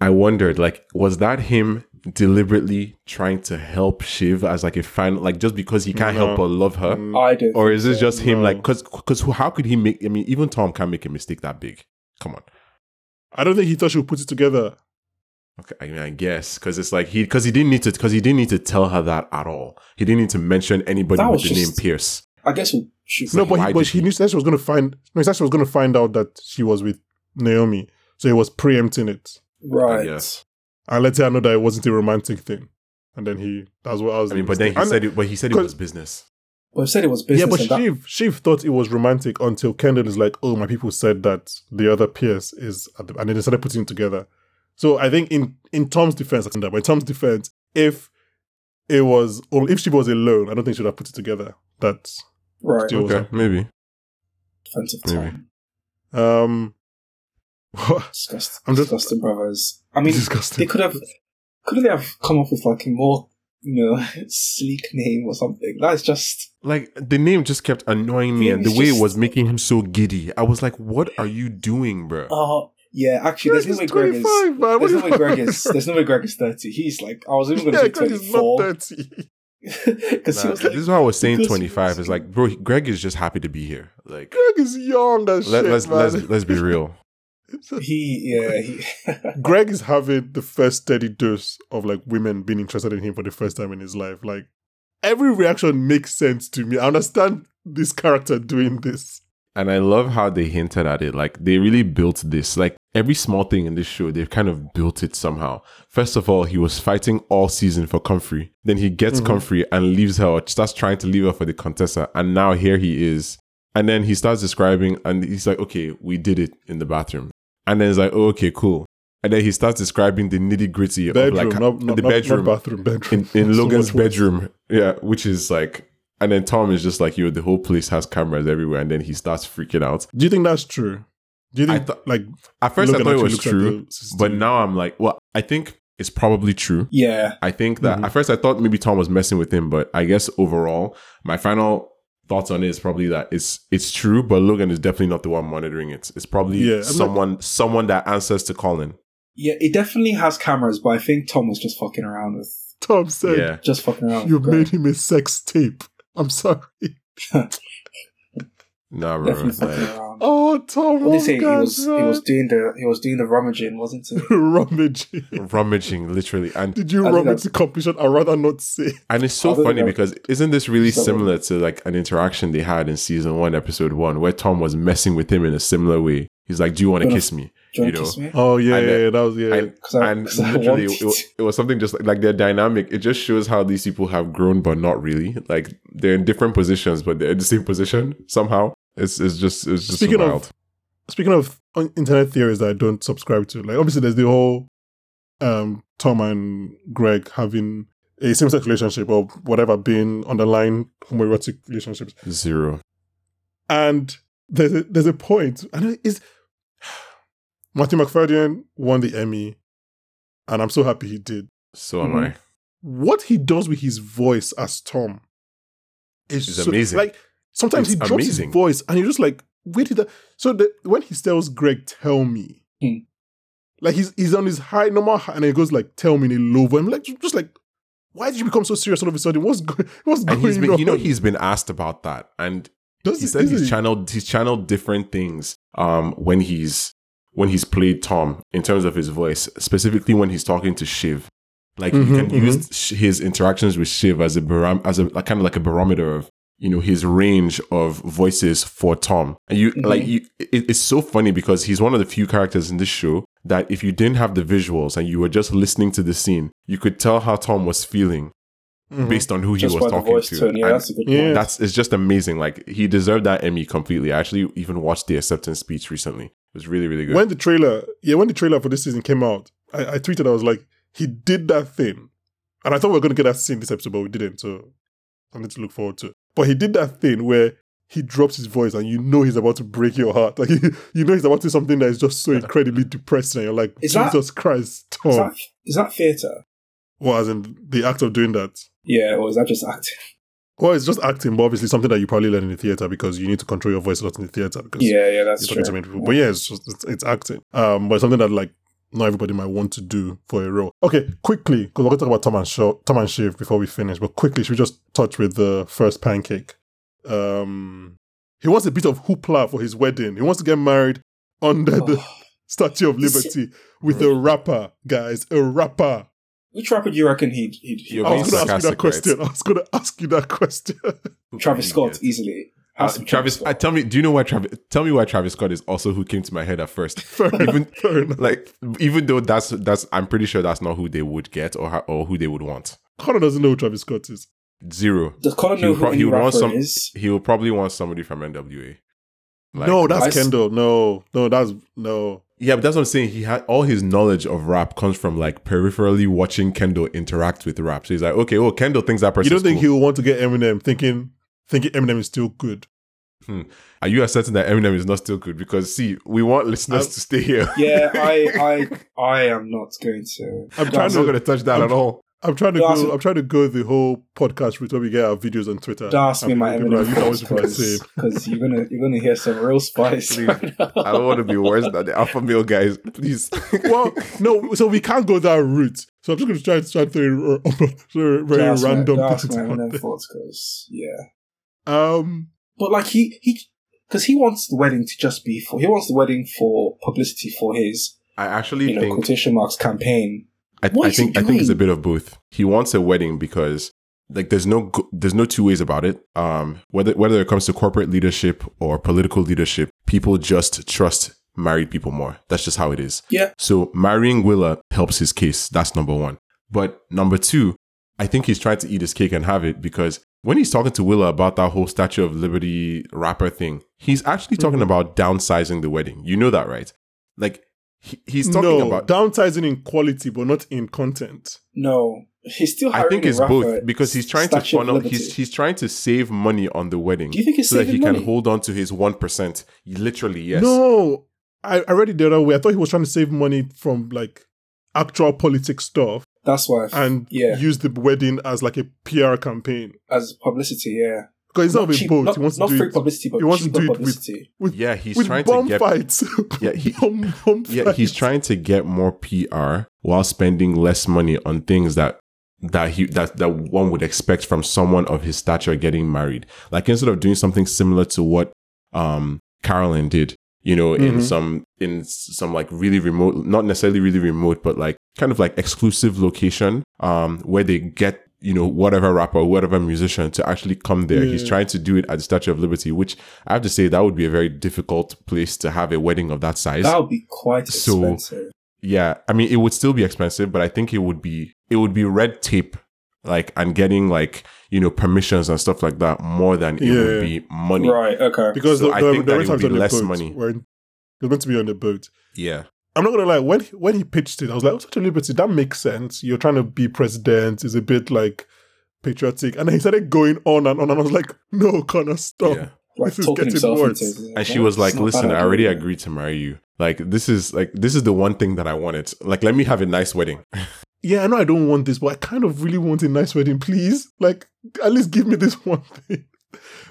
I wondered, like, was that him deliberately trying to help Shiv as like a fan, like just because he can't No. help but love her, Mm, I do. or is this just him, No. like, because because how could he make? I mean, even Tom can't make a mistake that big. Come on. I don't think he thought she would put it together. Okay, I mean, I guess because it's like he because he didn't need to because he didn't need to tell her that at all. He didn't need to mention anybody That with was the name Pierce. I guess we'll. No, like, but he, but he he- knew that she was going to find. No, he she was going to find out that she was with Naomi, so he was preempting it right. guess. And let her know that it wasn't a romantic thing. And then he, that's what I was. I mean, but then he And- said it. But he said it was business. But I said it was business. Yeah, but and that- Shiv, Shiv thought it was romantic until Kendall is like, "Oh, my people said that the other Pierce is," at the, and then they started putting it together. So I think in in Tom's defense, I think that, but in Tom's defense, if it was or if she was alone, I don't think she would have put it together. That's right. Still- Okay, maybe. Offensive Maybe. time. um, [LAUGHS] Disgusting. I'm just- disgusting brothers. I mean, they could have. Couldn't they have come up with like a more, you know, [LAUGHS] sleek name or something? That's just. Like the name just kept annoying me, and the way it was making him so giddy. I was like, "What are you doing, bro?" Oh yeah, actually, there's no way Greg is. man. There's no way Greg is. There's no way Greg is thirty. He's like, I was even going to yeah, say Greg twenty is not four thirty. [LAUGHS] because he Nah, was like, this is why I was saying twenty five. Is like, bro, Greg is just happy to be here. Like, Greg is young as let, shit, let's man. let's let's be real. [LAUGHS] he yeah he. [LAUGHS] Greg is having the first steady dose of like women being interested in him for the first time in his life. Like every reaction makes sense to me. I understand this character doing this. And I love how they hinted at it. Like they really built this. Like every small thing in this show, they've kind of built it somehow. First of all, he was fighting all season for Comfrey. Then he gets mm-hmm. Comfrey and leaves her, or starts trying to leave her for the Contessa. And now here he is. And then he starts describing, and he's like, okay, we did it in the bathroom. And then it's like, oh, okay, cool. And then he starts describing the nitty gritty of like not, not, the bedroom not bathroom, bedroom. in, in [LAUGHS] So Logan's worse. bedroom. Yeah, which is like, and then Tom is just like, yo, the whole place has cameras everywhere. And then he starts freaking out. Do you think that's true? Do you I think thought- like At first, Logan I thought it was true, the system? but now I'm like, well, I think it's probably true. Yeah. I think that Mhm. at first I thought maybe Tom was messing with him, but I guess overall, my final thoughts on it is probably that it's it's true, but Logan is definitely not the one monitoring it. It's probably Yeah, I'm not- someone someone that answers to Colin. Yeah, it definitely has cameras, but I think Tom was just fucking around with Tom said Yeah, just fucking around. you with made him a sex tape. I'm sorry. [LAUGHS] nah, bro. definitely fucking Like, around. Oh, Tom. What did he say? He was he was doing the he was doing the rummaging, wasn't he? [LAUGHS] rummaging. rummaging, literally, and Did you I rummage that's- to completion? I'd rather not say. and it's so funny than- because isn't this really So- similar to like an interaction they had in season one, episode one, where Tom was messing with him in a similar way. He's like, "Do you want Gonna- kiss me?" Do you You want to know. kiss me? Oh yeah, And, uh, yeah, yeah, that was yeah. And, I- and 'cause I literally it, it was something just like, like their dynamic it just shows how these people have grown but not really like they're in different positions but they're in the same position somehow it's it's just it's just Speaking so of- wild Speaking of internet theories that I don't subscribe to, like obviously there's the whole um Tom and Greg having a same-sex relationship or whatever being underlying homoerotic relationships. zero And there's a, there's a point, and it is Matthew Macfadyen won the Emmy, and I'm so happy he did. so am Mhm. I What he does with his voice as Tom is It's so- amazing. Like sometimes It's he drops amazing. his voice, and you're just like, where did that? So the, when he tells Greg, "Tell me," Hmm. like he's he's on his high normal, high, and he goes like, "Tell me" in a low voice. I'm like, just like, why did you become so serious all of a sudden? What's go- [LAUGHS] what's and going he's been on? you know he's been asked about that and Does he it- said he's it- channeled he's channeled different things um when he's when he's played Tom in terms of his voice specifically when he's talking to Shiv like Mhm, you can mhm. use his interactions with Shiv as a barom- as a like, kind of like a barometer of you know his range of voices for Tom and you Mhm. like you it, it's so funny because he's one of the few characters in this show that if you didn't have the visuals and you were just listening to the scene you could tell how Tom was feeling Mhm. based on who Just he was talking to tone. Yeah, that's Yeah. that's it's just amazing. Like he deserved that Emmy completely. I actually even watched the acceptance speech recently. It was really really good. When the trailer, yeah, when the trailer for this season came out, I, I tweeted, I was like, he did that thing. And I thought we were going to get that scene this episode, but we didn't. So something to look forward to. But he did that thing where he drops his voice and you know he's about to break your heart. Like, [LAUGHS] you know he's about to do something that is just so incredibly depressing. And you're like, Is that- Jesus Christ, Tom. Is that is that theatre? Well, as in the act of doing that. Yeah, or is that just acting? Well, it's just acting, but obviously something that you probably learn in the theater because you need to control your voice a lot in the theater because Yeah, yeah, that's you're true. talking to many people. But yeah, it's just it's, it's acting. Um, but it's something that like not everybody might want to do for a role. Okay, quickly because we're going to talk about Tom and Tom and Shiv before we finish. But quickly, should we just touch with the first pancake? Um, he wants a bit of hoopla for his wedding. He wants to get married under the Oh, Statue of Liberty with a rapper, guys, a rapper. Which rapper do you reckon he'd? he'd, he'd You're I was going to ask you that sarcastic, right? question. I was going [LAUGHS] to ask you that question. [LAUGHS] Travis Scott Yes. easily. Uh, Has to be Travis, I, tell me, do you know why Travis? Tell me why Travis Scott is also who came to my head at first. [LAUGHS] fair, Even- fair. Like, even though that's that's, I'm pretty sure that's not who they would get or how, or who they would want. Connor doesn't know who Travis Scott is. Zero. Does Colin He know would who pro- any he would want rapper some- is? He will probably want somebody from NWA. Like- no, that's I s- Kendall. No, no, that's no. Yeah, but that's what I'm saying. He had all his knowledge of rap comes from like peripherally watching Kendall interact with rap. So he's like, okay, well, Kendall thinks that person. You don't think he will want to get Eminem thinking thinking Eminem is still good? Hmm. Are you asserting that Eminem is not still good? Because see, we want listeners I'm- to stay here. Yeah, I, I, [LAUGHS] I am not going to. I'm I'm trying not to going to touch that I'm- at all. I'm trying to Don't go me- I'm trying to go the whole podcast route where we get our videos on Twitter. Don't ask me my people are- Eminem you know what people are thoughts because you're gonna you're gonna hear some real spice. Please. [LAUGHS] I don't want to be worse than the alpha male guys. Please. [LAUGHS] well, no, so we can't go that route. So I'm just going to try to try to throw a- very Don't ask my- random don't ask things my out Eminem thoughts because yeah. Um, But like he he because he wants the wedding to just be for he wants the wedding for publicity for his I actually you know think quotation marks campaign. I, I think I think it's a bit of both. He wants a wedding because like there's no there's no two ways about it. Um, whether whether it comes to corporate leadership or political leadership, people just trust married people more. That's just how it is. Yeah. So marrying Willa helps his case. That's number one. But number two, I think he's trying to eat his cake and have it because when he's talking to Willa about that whole Statue of Liberty rapper thing, he's actually talking Mhm. about downsizing the wedding. You know that, right? Like he, he's talking no, about. downsizing in quality, but not in content. No, he's still. I think it's both because he's trying to Statue of funnel. He's he's trying to save money on the wedding. Do you think he's so that he saving can hold on to his one percent? Literally, yes. No, I, I read it the other way. I thought he was trying to save money from like actual politics stuff That's why. And yeah, use the wedding as like a PR campaign. as publicity. Yeah, Because instead of a cheap, boat, not, he wants to do free it publicity, but he wants to do it with- publicity. with Yeah, he's with trying bomb to get. fights. [LAUGHS] Yeah, he- [LAUGHS] bomb, bomb [LAUGHS] Yeah, he's trying to get more PR while spending less money on things that that he that that one would expect from someone of his stature getting married. Like instead of doing something similar to what um Carolyn did, you know, in Mhm. some in some like really remote, not necessarily really remote, but like kind of like exclusive location, um, where they get you know whatever rapper, whatever musician to actually come there. He's mm. trying to do it at the Statue of Liberty, which I have to say that would be a very difficult place to have a wedding of that size. That would be quite So- expensive. Yeah, I mean, it would still be expensive, but I think it would be it would be red tape, like and getting like you know permissions and stuff like that more than it Yeah. would be money. right. Okay. because So the, I think the that it would be the less boat money. it was meant to be on the boat. Yeah, I'm not gonna lie. When he, when he pitched it, I was like, oh, "Such a liberty, that makes sense." You're trying to be president. Is a bit like patriotic, and then he started going on and on, and I was like, "No, Connor, stop." yeah. like this is getting worse. into it. And she was like, It's not a "Listen, I already idea. agreed to marry you. Like this is like this is the one thing that I wanted. Like let me have a nice wedding." [LAUGHS] Yeah, I know I don't want this, but I kind of really want a nice wedding, please. Like, at least give me this [LAUGHS] one thing.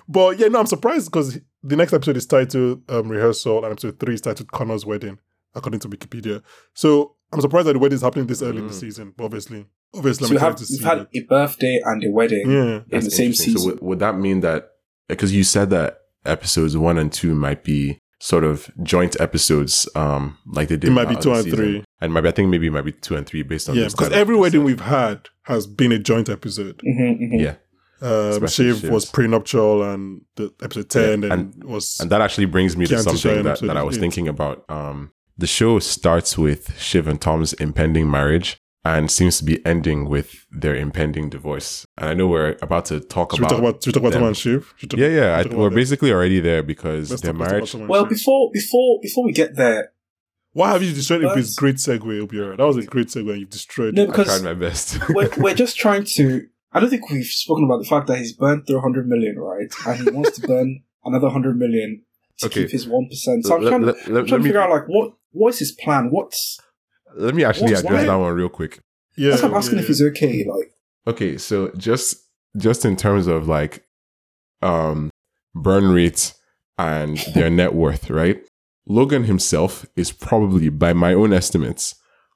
But yeah, no, I'm surprised because the next episode is titled um, Rehearsal, and episode three is titled Connor's Wedding, according to Wikipedia. So I'm surprised that the wedding is happening this early in the Mm. season. But obviously, obviously, So I'm you have excited to you've had that. a birthday and a wedding Yeah, in the same season. So would, would that mean that because you said that episodes one and two might be sort of joint episodes, um, like they did. it might be two other and season. three. and maybe I think maybe it might be two and three based on Yeah, because every wedding we've had has been a joint episode. Mhm, mhm. yeah. Um, Shiv was prenuptial, and the episode ten Yeah, and, was And that actually brings me to something that, that I was eight. thinking about. Um, the show starts with Shiv and Tom's impending marriage and seems to be ending with their impending divorce. And I know we're about to talk should we about. talk about should we talk about them. Tom and Shiv? Talk- yeah, yeah. I, we talk we're them? basically already there because Let's their talk- let's talk about marriage. Well, before before before we get there, Why have you destroyed But- this great segue, Obiora? That was a great segue, you've destroyed No, it. I tried my best. [LAUGHS] we're, we're [LAUGHS] just trying to. I don't think we've spoken about the fact that he's burned through 100 million, right? And he wants to burn another 100 million to Okay. keep his 1%. So I'm Let- trying, let- to, let- I'm trying let to me- figure out, like, what what's his plan? What's. Let me actually address why- that one real quick. Yeah, that's I'm asking yeah, if he's okay. Like, Okay, so just just in terms of like um burn rate and their net worth, right? Logan himself is probably by my own estimates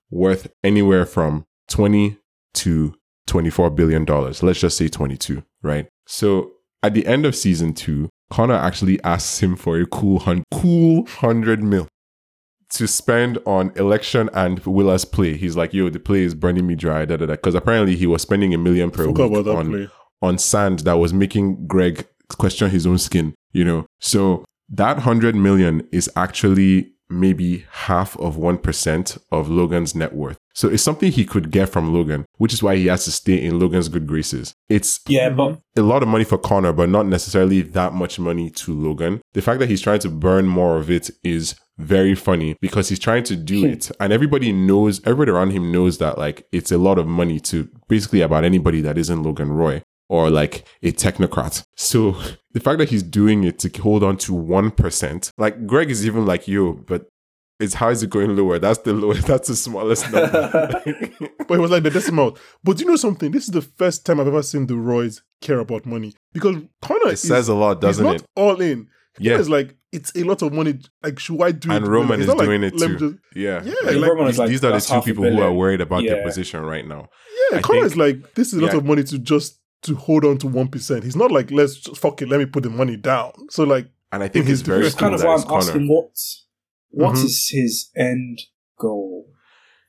worth anywhere from 20 to 24 billion dollars. Let's just say 22, right? So at the end of season 2, Connor actually asks him for a cool hun- cool 100 mil to spend on election and Willa's play. He's like, "Yo, the play is burning me dry." Da da da. Because apparently he was spending a million per week on play. on sand that was making Greg question his own skin, you know. So that 100 million is actually maybe half of 1% of Logan's net worth. So it's something he could get from Logan, which is why he has to stay in Logan's good graces. It's yeah, but a lot of money for Connor, but not necessarily that much money to Logan. The fact that he's trying to burn more of it is very funny because he's trying to do Hmm. it. And everybody knows, everybody around him knows that like it's a lot of money to basically about anybody that isn't Logan Roy or like a technocrat. So [LAUGHS] the fact that he's doing it to hold on to 1%, like Greg is even like, you, but it's how is it going lower? That's the lowest, [LAUGHS] that's the smallest number. [LAUGHS] But it was like the decimal. But you know something? This is the first time I've ever seen the Roys care about money because Connor it is says a lot, doesn't not it? all in. Yeah. Yeah, it's like it's a lot of money. Like, should I do it? And Roman is like, doing it too. just- Yeah. Yeah, Like, like- Roman is these, like, these are the two people who are worried about their position right now. yeah, I Connor think- is like this is a lot yeah. of money to just to hold on to one percent. He's not like let's just fuck it, let me put the money down. So like And I think He's it's very doing- that's cool kind of why I'm Connor. asking what what Mhm. is his end goal?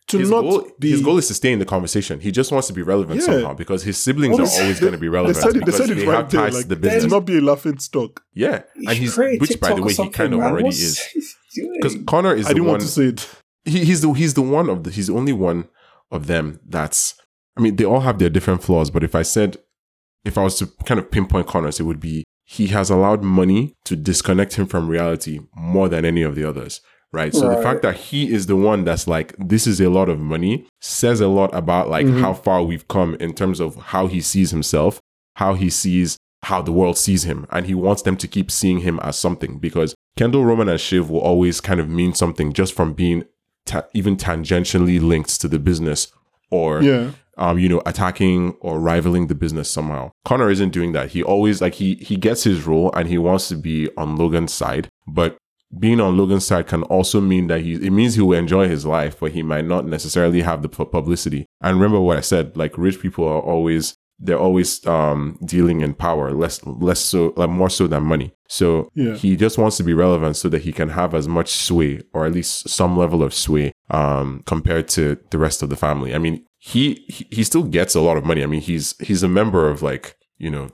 to his not goal, be his goal is to stay in the conversation. He just wants to be relevant Yeah. somehow because his siblings Well, are always going to be relevant They said it, they said it they right there, like, the to business. not be a laughing stock. yeah, You and he's create which by the way he kind of already What's is because Connor is I the didn't one. want to say it. he, he's the he's the one of the he's the only one of them that's I mean they all have their different flaws but if I said if I was to kind of pinpoint Connors it would be he has allowed money to disconnect him from reality more than any of the others right so the fact that he is the one that's like this is a lot of money says a lot about like Mhm. how far we've come in terms of how he sees himself how he sees how the world sees him and he wants them to keep seeing him as something because Kendall Roman and Shiv will always kind of mean something just from being ta- even tangentially linked to the business or Yeah. Um, you know, attacking or rivaling the business somehow. Connor isn't doing that. He always like he he gets his role and he wants to be on Logan's side, but being on Logan's side can also mean that he it means he will enjoy his life, but he might not necessarily have the publicity. And remember what I said, like rich people are always they're always um dealing in power, less less so like more so than money. So Yeah. he just wants to be relevant so that he can have as much sway or at least some level of sway um compared to the rest of the family. I mean, he he, he still gets a lot of money. I mean, he's he's a member of like, you know,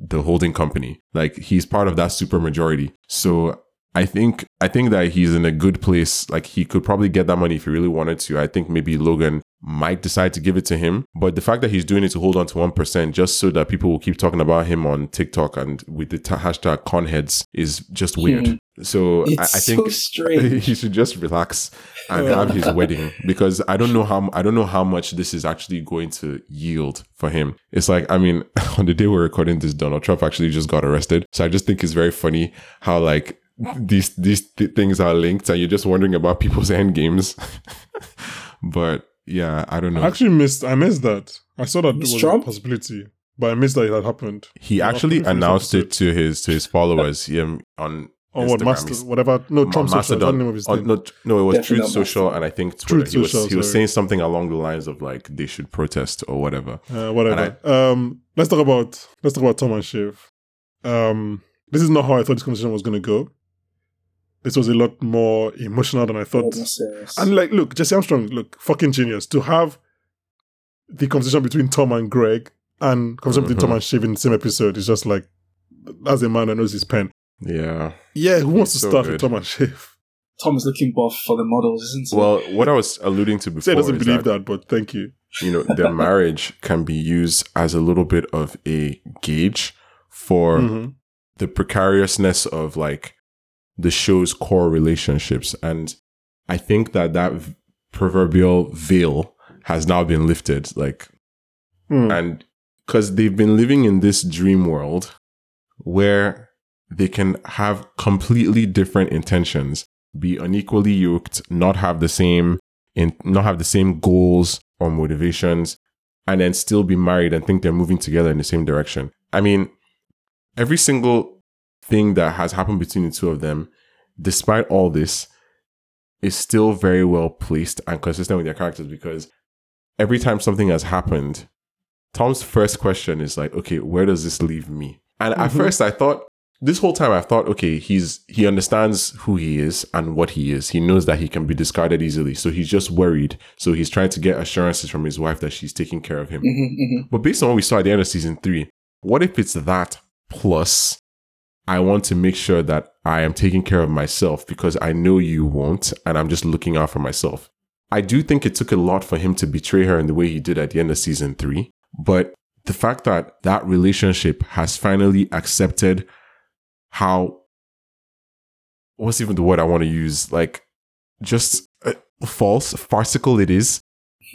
the holding company. Like he's part of that super majority. So I think I think that he's in a good place. Like he could probably get that money if he really wanted to. I think maybe Logan might decide to give it to him. But the fact that he's doing it to hold on to one percent just so that people will keep talking about him on TikTok and with the ta- hashtag conheads is just weird. Hmm. So I, I think so [LAUGHS] he should just relax and have his wedding because I don't know how I don't know how much this is actually going to yield for him. It's like I mean, [LAUGHS] on the day we're recording this, Donald Trump actually just got arrested. So I just think it's very funny how like these these th- things are linked, and you're just wondering about people's [LAUGHS] end games. [LAUGHS] but yeah, I don't know. I actually missed. I missed that. I saw that there was Trump? a possibility, but I missed that it had happened. he I actually announced it to his to his followers um, on On what Instagram. master, whatever. No, Trump social. That's the Mastodon. name of his Oh, thing. no, no, it was Definitely Truth Social, and I think Twitter. Truth he was Social, he was sorry. saying something along the lines of like they should protest or whatever. Uh, whatever. um, let's talk about let's talk about Tom and Shiv. Um, this is not how I thought this conversation was going to go. This was a lot more emotional than I thought. that's. And like, look, Jesse Armstrong, look, fucking genius to have the conversation between Tom and Greg and conversation between Tom Mhm. and Shiv in the same episode is just like, as a man that knows his pen. Yeah. Yeah, who wants He's to so start good. with Tom and Shiv? Tom's looking buff for the models, isn't he? Well, what I was alluding to before he doesn't is believe that, that, but thank you. you know their [LAUGHS] marriage can be used as a little bit of a gauge for Mhm. the precariousness of like the show's core relationships and i think that that v- proverbial veil has now been lifted like Hmm. and because they've been living in this dream world where they can have completely different intentions be unequally yoked not have the same in not have the same goals or motivations and then still be married and think they're moving together in the same direction i mean every single thing that has happened between the two of them despite all this is still very well placed and consistent with their characters because every time something has happened Tom's first question is like, okay, where does this leave me? And at Mhm. first I thought this whole time I've thought, okay, he's he understands who he is and what he is. He knows that he can be discarded easily. So he's just worried. So he's trying to get assurances from his wife that she's taking care of him. Mhm, mhm. But based on what we saw at the end of season three, what if it's that plus I want to make sure that I am taking care of myself because I know you won't and I'm just looking out for myself. I do think it took a lot for him to betray her in the way he did at the end of season three. But the fact that that relationship has finally accepted how, what's even the word I want to use? Like, just uh, false, farcical it is.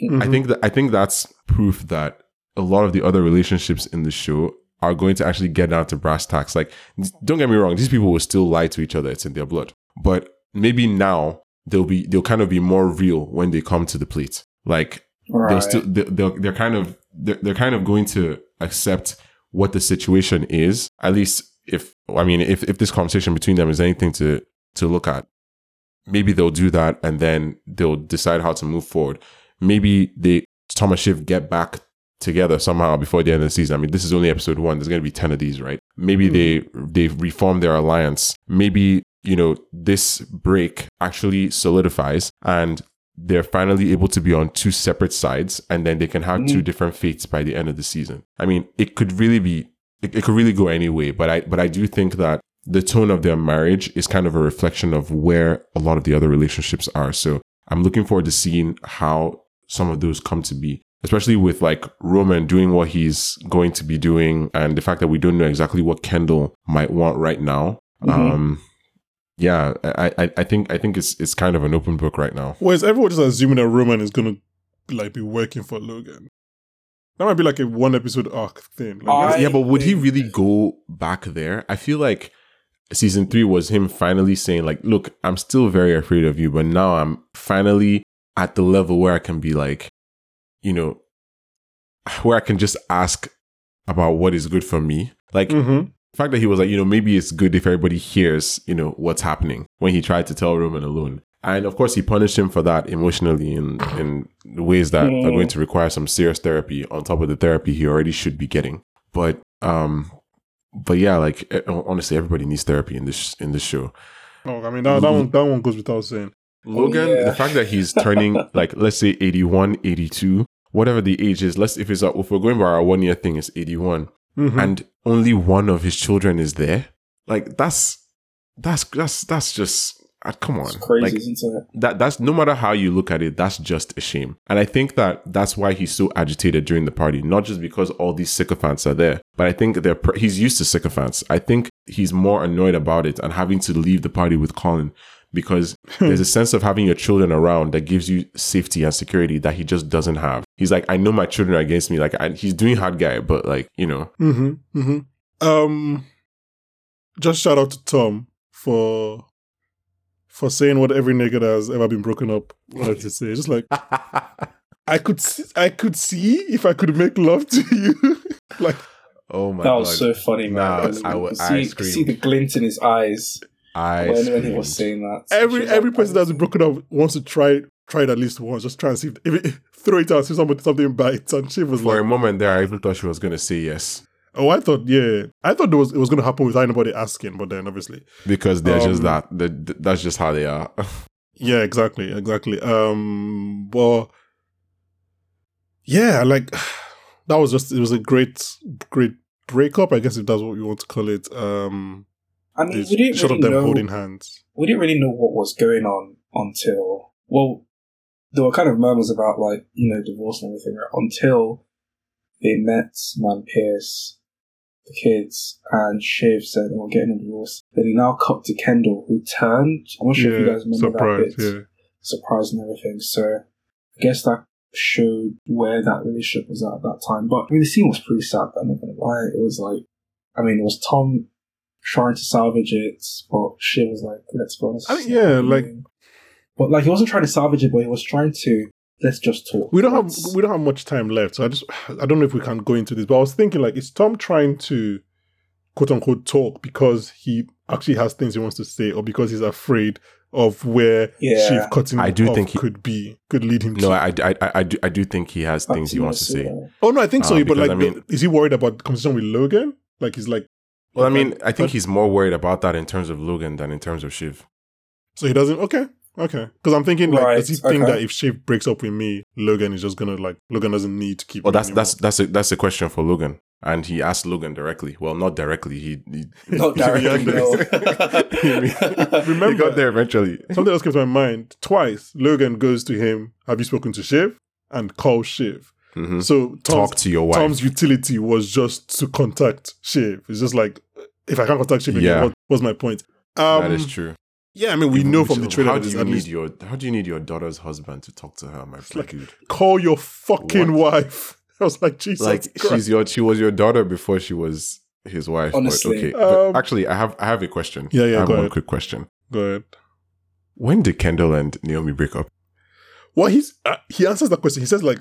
I Mhm. think that I think that's proof that a lot of the other relationships in the show are going to actually get down to brass tacks. Like, don't get me wrong, these people will still lie to each other; it's in their blood. But maybe now they'll be they'll kind of be more real when they come to the plate. Like they'll still they- they're, they're kind of they're, they're kind of going to accept what the situation is. At least if I mean if if this conversation between them is anything to to look at, maybe they'll do that and then they'll decide how to move forward. Maybe they Tom and Shiv get back together somehow before the end of the season. I mean, this is only episode one. There's going to be ten of these, right? Maybe they they reform their alliance. Maybe you know this break actually solidifies and they're finally able to be on two separate sides and then they can have two Mhm. different fates by the end of the season. I mean, it could really be it, it could really go any way, but I but I do think that the tone of their marriage is kind of a reflection of where a lot of the other relationships are. So I'm looking forward to seeing how some of those come to be, especially with like Roman doing what he's going to be doing and the fact that we don't know exactly what Kendall might want right now. Mhm. Um, yeah, I, I, I think I think it's it's kind of an open book right now. Whereas everyone just assuming that Roman is gonna like be working for Logan. That might be like a one episode arc thing. Like, I- yeah, but would he really go back there? I feel like season three was him finally saying, like, look, I'm still very afraid of you, but now I'm finally at the level where I can be like, you know, where I can just ask about what is good for me. Like Mhm. the fact that he was like, you know, maybe it's good if everybody hears, you know, what's happening when he tried to tell Roman alone. And of course, he punished him for that emotionally in in ways that are Mm. going to require some serious therapy on top of the therapy he already should be getting. But um, but yeah, like eh, honestly, everybody needs therapy in this in this show. Oh, I mean that, that one that one goes without saying. Logan, yeah. the fact that he's [LAUGHS] turning like let's say 81, 82, whatever the age is, let's if it's a, if we're going by our one year thing, it's 81 Mhm. and only one of his children is there. Like that's that's that's that's just uh, come on, It's crazy, like isn't it? that. That's no matter how you look at it, that's just a shame. And I think that that's why he's so agitated during the party, not just because all these sycophants are there, but I think they're pr- he's used to sycophants. I think he's more annoyed about it and having to leave the party with Colin because there's a sense of having your children around that gives you safety and security that he just doesn't have. He's like, I know my children are against me. Like I, he's doing hard guy, but like you know, Mm-hmm. Mm-hmm. Um, just shout out to Tom for for saying what every nigga that has ever been broken up wanted to say. Just like [LAUGHS] I could, see, I could see if I could make love to you. [LAUGHS] like oh my god. That god, was so funny, man. Nah, Because I you wa- I see, you see the glint in his eyes I when, when he was saying that. every every like, person that's been broken up wants to try try it at least once. Just try and see if, if it, throw it out, see somebody something bites. And she was like For a moment there, I even thought she was gonna say yes "Oh, I thought, yeah, I thought there was it was going to happen without anybody asking." But then, obviously, because they're just Um, that. they that's just how they are. [LAUGHS] Yeah, exactly, exactly. Um, well, yeah, like [SIGHS] that was just it was a great, great breakup. I guess if that's what you want to call it. Um, I mean, we didn't short really of them know. holding hands. we didn't really know what was going on until well, there were kind of murmurs about like you know divorce and everything right? until they met Nan Pierce, the kids, and Shiv said, "Oh, we're getting a divorce." Then he now cut to Kendall, who turned. I'm not sure if you guys remember that bit. Yeah, surprise and everything. So I guess that showed where that relationship was at at that time. But I mean, the scene was pretty sad. I'm not gonna lie. It was like, I mean, it was Tom trying to salvage it, but Shiv was like, "Let's go." I think- yeah, like- but like he wasn't trying to salvage it, but he was trying to. Let's just talk. we don't have Let's- we don't have much time left, so I just I don't know if we can go into this. But I was thinking like, is Tom trying to quote unquote talk because he actually has things he wants to say, or because he's afraid of where Yeah. Shiv cutting I do off think he- could be could lead him to. no, I, I, I, I do, I do think he has things he wants to say. that. Oh no, I think so. Uh, but like, I mean- is he worried about the conversation with Logan? Like, he's like, Well, I mean, I But- think he's more worried about that in terms of Logan than in terms of Shiv. so he doesn't. Okay, okay. Because I'm thinking, like, Right, does he think okay. that if Shiv breaks up with me, Logan is just gonna like Logan doesn't need to keep. Well, that's anymore. that's that's a, that's a question for Logan, and he asked Logan directly. Well, not directly. He, he [LAUGHS] Not [LAUGHS] directly, no. [LAUGHS] he Remember- got there eventually. something else came to my mind. Twice, Logan goes to him. Have you spoken to Shiv? And calls Shiv. Mhm. So Tom's, Talk to your wife. Tom's utility was just to contact Shiv. It's just like if I can't contact Shiv, again, Yeah. what, what's my point? Um, that is true. Yeah, I mean, we Even know from the trailer How do you need your How do you need your daughter's husband to talk to her, my like- dude? call your fucking What? wife. [LAUGHS] I was like, Jesus Like Christ. she's your she was your daughter before she was his wife. Honestly. but okay. But Um, actually, I have I have a question. Yeah, yeah, I have go one ahead. quick question. Go ahead. When did Kendall and Naomi break up? Well, he's uh, he answers that question. He says like,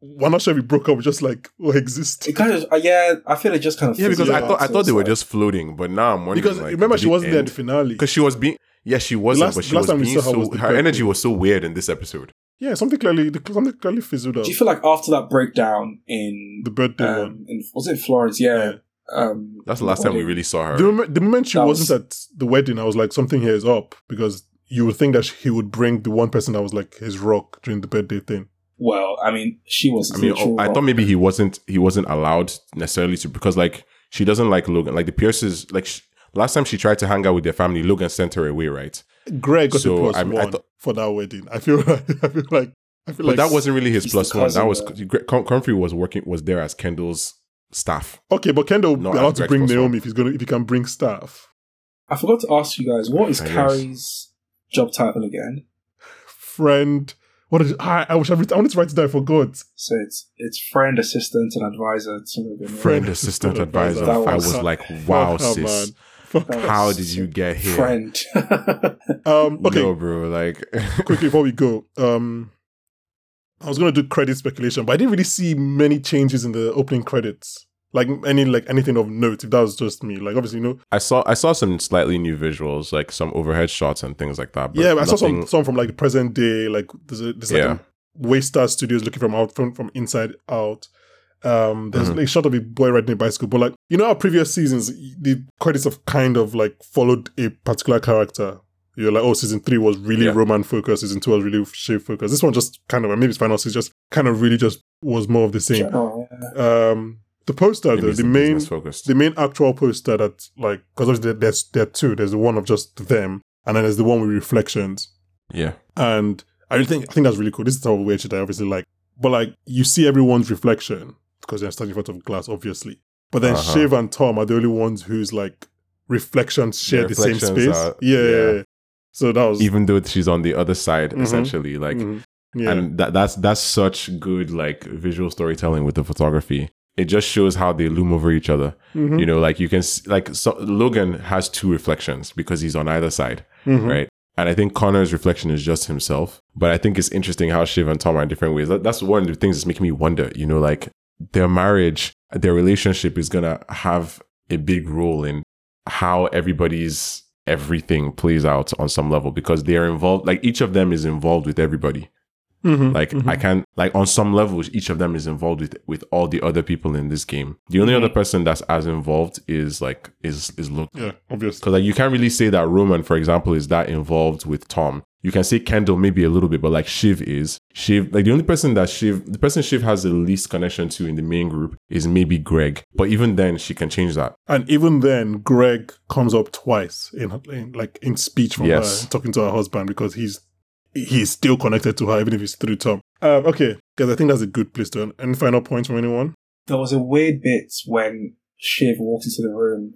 "We're not sure we broke up. Just like [LAUGHS] we exist." It kind of, uh, yeah, I feel it just kind of. Yeah, because I thought I thought they were just floating, but now I'm wondering. Because like, remember, she wasn't there at the finale. because she was being yeah she wasn't last- but she last was time we being saw her so was her energy was so weird in this episode Yeah, something clearly something clearly fizzled out. Do you feel like after that breakdown in The birthday one. um, in, was it Florence? Yeah. Um, that's the last time we really saw her The moment, the moment she That wasn't was- at the wedding, I was like, something here is up because you would think that he would bring the one person that was like his rock during the birthday thing. Well, I mean, she was. I mean, oh, I thought maybe he wasn't he wasn't allowed necessarily to because like she doesn't like Logan. Like the Pierces, like sh last time she tried to hang out with their family, Logan sent her away, right? Greg got So, a plus I mean, I one thought- for that wedding. I feel like [LAUGHS] I feel like I feel But like that wasn't really his He's plus the one. That was though. Greg- Com- Comfrey was working was there as Kendall's staff. okay. But Kendall No, allowed to Greg's bring plus one. Naomi if he's gonna if he can bring staff. I forgot to ask you guys, what is I guess. Kerry's job title again? Friend, what I? I wish I, writ- I wanted to write it down. I forgot. So it's it's friend, assistant, and advisor to Logan. Friend, assistant, advisor. That I was- was like, wow, Fuck sis. man. Fuck That her. How did you get here? Friend. [LAUGHS] Um, okay, No, bro. Like, [LAUGHS] quickly before we go, um, I was gonna do credit speculation, but I didn't really see many changes in the opening credits. Like any like anything of note. If that was just me, like obviously, you know, I saw I saw some slightly new visuals, like some overhead shots and things like that. But yeah, but I saw some some from like the present day. Like there's a, there's like Yeah. a Waystar Studios looking from out from, from inside out. Um, there's Mhm. a shot of a boy riding a bicycle, but like you know, our previous seasons, the credits have kind of like followed a particular character. You're like, oh, season three was really Yeah. Roman focused, season two was really Shiv focused. This one just kind of, maybe it's final season, just kind of really just was more of the same. Oh, yeah. Um, the poster it's the main the main actual poster that like because obviously there- there's there are two. There's the one of just them, and then there's the one with reflections. yeah, And I really think I think that's really cool. This is how weird shit I obviously like. But like you see everyone's reflection because they're standing in front of glass, obviously. But then Uh-huh. Shiv and Tom are the only ones whose like reflections share Their the same space. are- yeah, yeah, yeah. So that was even though she's on the other side, Mhm. essentially, like, Mhm. yeah. and that that's that's such good like visual storytelling with the photography. It just shows how they loom over each other. Mhm. You know, like you can like so, Logan has two reflections because he's on either side. Mhm. right? And I think Connor's reflection is just himself. But I think it's interesting how Shiv and Tom are in different ways. That, that's one of the things that's making me wonder, you know, like their marriage, their relationship is going to have a big role in how everybody's everything plays out on some level because they are involved. Like each of them is involved with everybody. Mhm. Like Mhm. I can like on some levels, each of them is involved with with all the other people in this game. The only other person that's as involved is like is is Logan. yeah, obviously. Because like you can't really say that Roman, for example, is that involved with Tom. You can say Kendall maybe a little bit, but like Shiv is. Shiv, like the only person that Shiv, the person Shiv has the least connection to in the main group is maybe Greg. But even then, she can change that. And even then, Greg comes up twice in, in like in speech from Yes. her, talking to her husband because he's he's still connected to her, even if it's through Tom. Um, okay, because I think that's a good place to end. Any final points from anyone? There was a weird bit when Shiv walks into the room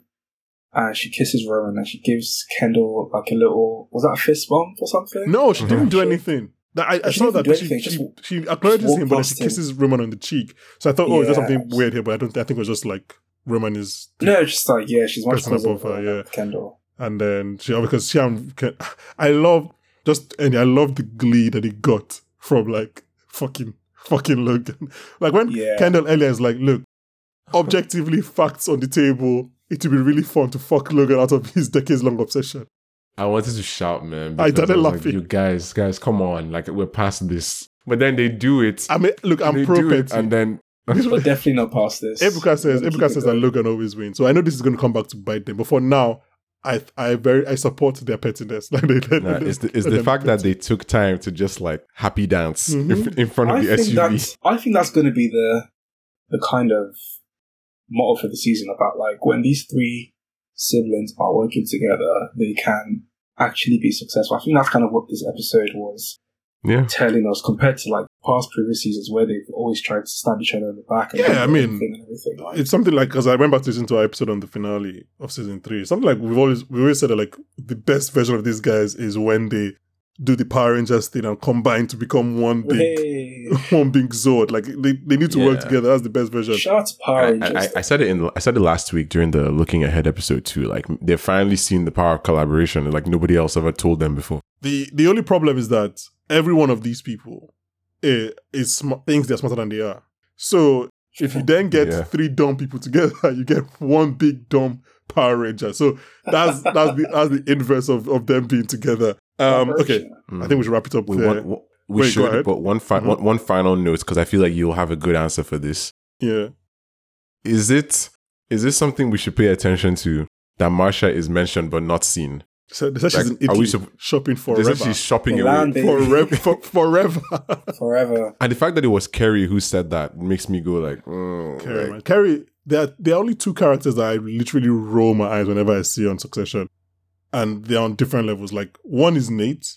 and she kisses Roman and she gives Kendall like a little was that a fist bump or something? No, she didn't do anything. That- I, I She saw that she, she, just- she acknowledges him, but then she him. kisses Roman on the cheek. So I thought, oh, is there something weird here? But I don't. I think it was just like Roman is. No, just like yeah, she's much closer above her, yeah. Kendall. And then she oh, because she I love just and I love the glee that he got from like fucking fucking Logan. [LAUGHS] Like when Yeah. Kendall earlier is like, look, objectively [LAUGHS] facts on the table. It would be really fun to fuck Logan out of his decades long obsession. I wanted to shout, man. I because started was like, laughing. you guys, guys, come on! Like we're past this. But then they do it. I mean, look, I'm they pro do it, petty. and then We're definitely not past this. Ebube says We're Ebube says that. Logan always wins. So I know this is going to come back to bite them. But for now, I I very I support their pettiness. [LAUGHS] Like they, Nah, it's the, it's the fact be that they took time to just like happy dance in, Mhm. in front of I the think SUV. that's I think that's going to be the the kind of motto for the season about like when these three siblings are working together, they can actually be successful. I think that's kind of what this episode was Yeah, telling us compared to like past previous seasons where they've always tried to stab each other in the back. And Yeah, I mean, and everything. Like, it's something like because I remember to listen to our episode on the finale of season three. Something like we've always we always said that like the best version of these guys is when they do the Power Rangers thing and combine to become one big hey, [LAUGHS] one big Zord. Like they, they need to work together. That's the best version. shout out to Power I, I, I said it in I said it last week during the looking ahead episode too. Like they've finally seen the power of collaboration, like nobody else ever told them before. The the only problem is that every one of these people eh, is sm- thinks they're smarter than they are. So if you then get Yeah. three dumb people together, [LAUGHS] you get one big dumb Power Ranger. So that's that's the that's the inverse of, of them being together. Um, okay, I think we should wrap it up we there. want, we Wait, should, but one, fi- Mhm. one one final note because I feel like you'll have a good answer for this. yeah. Is it is this something we should pay attention to that Marcia is mentioned but not seen? So they said she's Like, in Italy sup- shopping They forever. said she's shopping Milan, away. forever, for, forever. [LAUGHS] Forever. And the fact that it was Kerry who said that makes me go like, mm, Kerry, like, man. Kerry, there are, there are only two characters that I literally roll my eyes whenever I see on Succession. And they're on different levels. Like, one is Nate.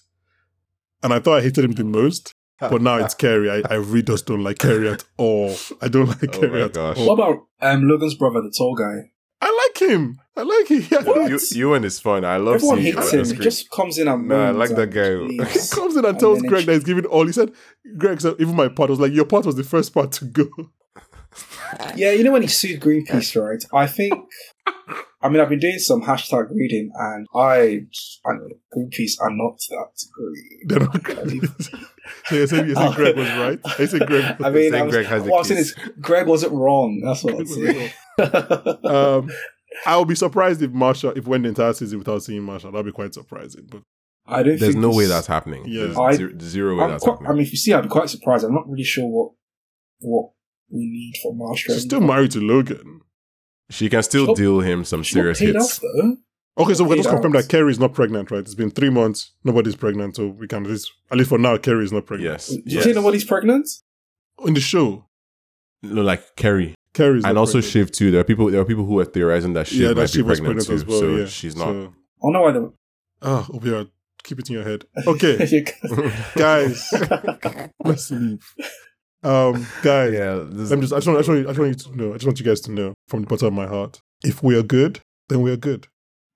And I thought I hated him the most. But now it's Kerry. I, I really just don't like Kerry at all. I don't [LAUGHS] like Oh Kerry at gosh. all. What about um, Logan's brother, the tall guy? I like him. I like him. [LAUGHS] Yeah. What? you, Ewan is fun. I love Everyone seeing hates Ewan him. He just comes in and Nah, I like that guy. [LAUGHS] He comes in and And tells then Greg it- that he's giving all. He said, Greg said, even my part was like, your part was the first part to go. Yeah, you know when he sued Greenpeace, right? I think. [LAUGHS] I mean, I've been doing some hashtag reading, and I, I know Greenpeace are not that great. They're not- [LAUGHS] so you're saying, you're saying Greg was [LAUGHS] right? I say Greg I mean, I was, Greg has the what I'm saying is Greg wasn't wrong. That's what I'm saying. [LAUGHS] um, I'll be surprised if Marcia, if went the entire season without seeing Marcia. That'd be quite surprising. But I don't. There's think no way that's happening. Yeah. There's I- zero, zero way I'm that's quite, happening. I mean, if you see, I'd be quite surprised. I'm not really sure what what we need from Marcia. she's still married to Logan. She can still She's not- deal him some She's not serious paid hits. off though. Okay, so we can just Paid confirm that Kerry is not pregnant, right? It's been three months. Nobody's pregnant, so we can at least, at least for now, Kerry is not pregnant. Yes. Do you yes. think nobody's pregnant? In the show, No, like Carrie. Kerry is And not also pregnant. Shiv too. There are people there are people who are theorizing that Shiv yeah, might that be she was pregnant, pregnant, too. as well. so yeah, she's not. I So, don't know why the ah, Obia, keep it in your head. Okay, [LAUGHS] [LAUGHS] guys, [LAUGHS] let's leave. Um, guys, yeah, this, I'm just, I just, want, I, just want, I just want you to know, I just want you guys to know from the bottom of my heart, if we are good, then we are good.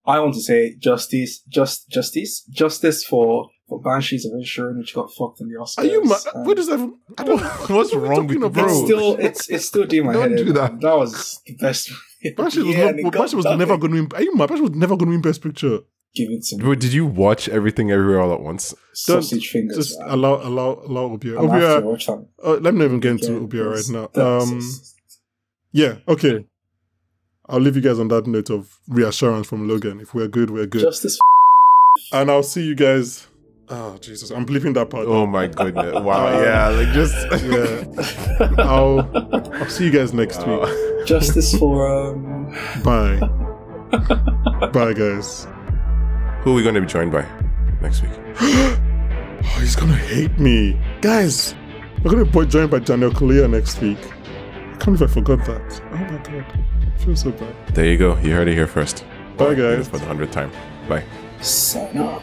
I want to say justice, just justice, justice for for Banshees of Inisherin, which got fucked in the Oscars. Are you mad? and What is that? I don't. What's what wrong with you, bro? It's still it's it's still doing my [LAUGHS] Don't head. do in. that. That was the best. Banshee was, Yeah, not, and it got Banshee was nothing. never going to win. Are you mad? Banshee was never going to win Best Picture. Give it some Bro, did you watch everything everywhere all at once? sausage fingers. Just man. allow, allow, allow Obia. I'm gonna Obia, watch that. uh, let me not even get into Yeah, Obia right now. Um, yeah, okay. I'll leave you guys on that note of reassurance from Logan. If we're good, we're good. Justice. and I'll see you guys. Oh Jesus, I'm bleeping that part. Oh my goodness! Wow, Uh, yeah, like just Yeah, I'll I'll see you guys next week. Justice for um. Bye, [LAUGHS] bye, guys. Who are we going to be joined by next week? [GASPS] Oh, he's gonna hate me, guys. We're gonna be joined by Daniel Kaluuya next week. I can't believe I forgot that. Oh my god, I feel so bad. There you go. You heard it here first. Bye, guys. For the hundredth time. Bye. Sayonara.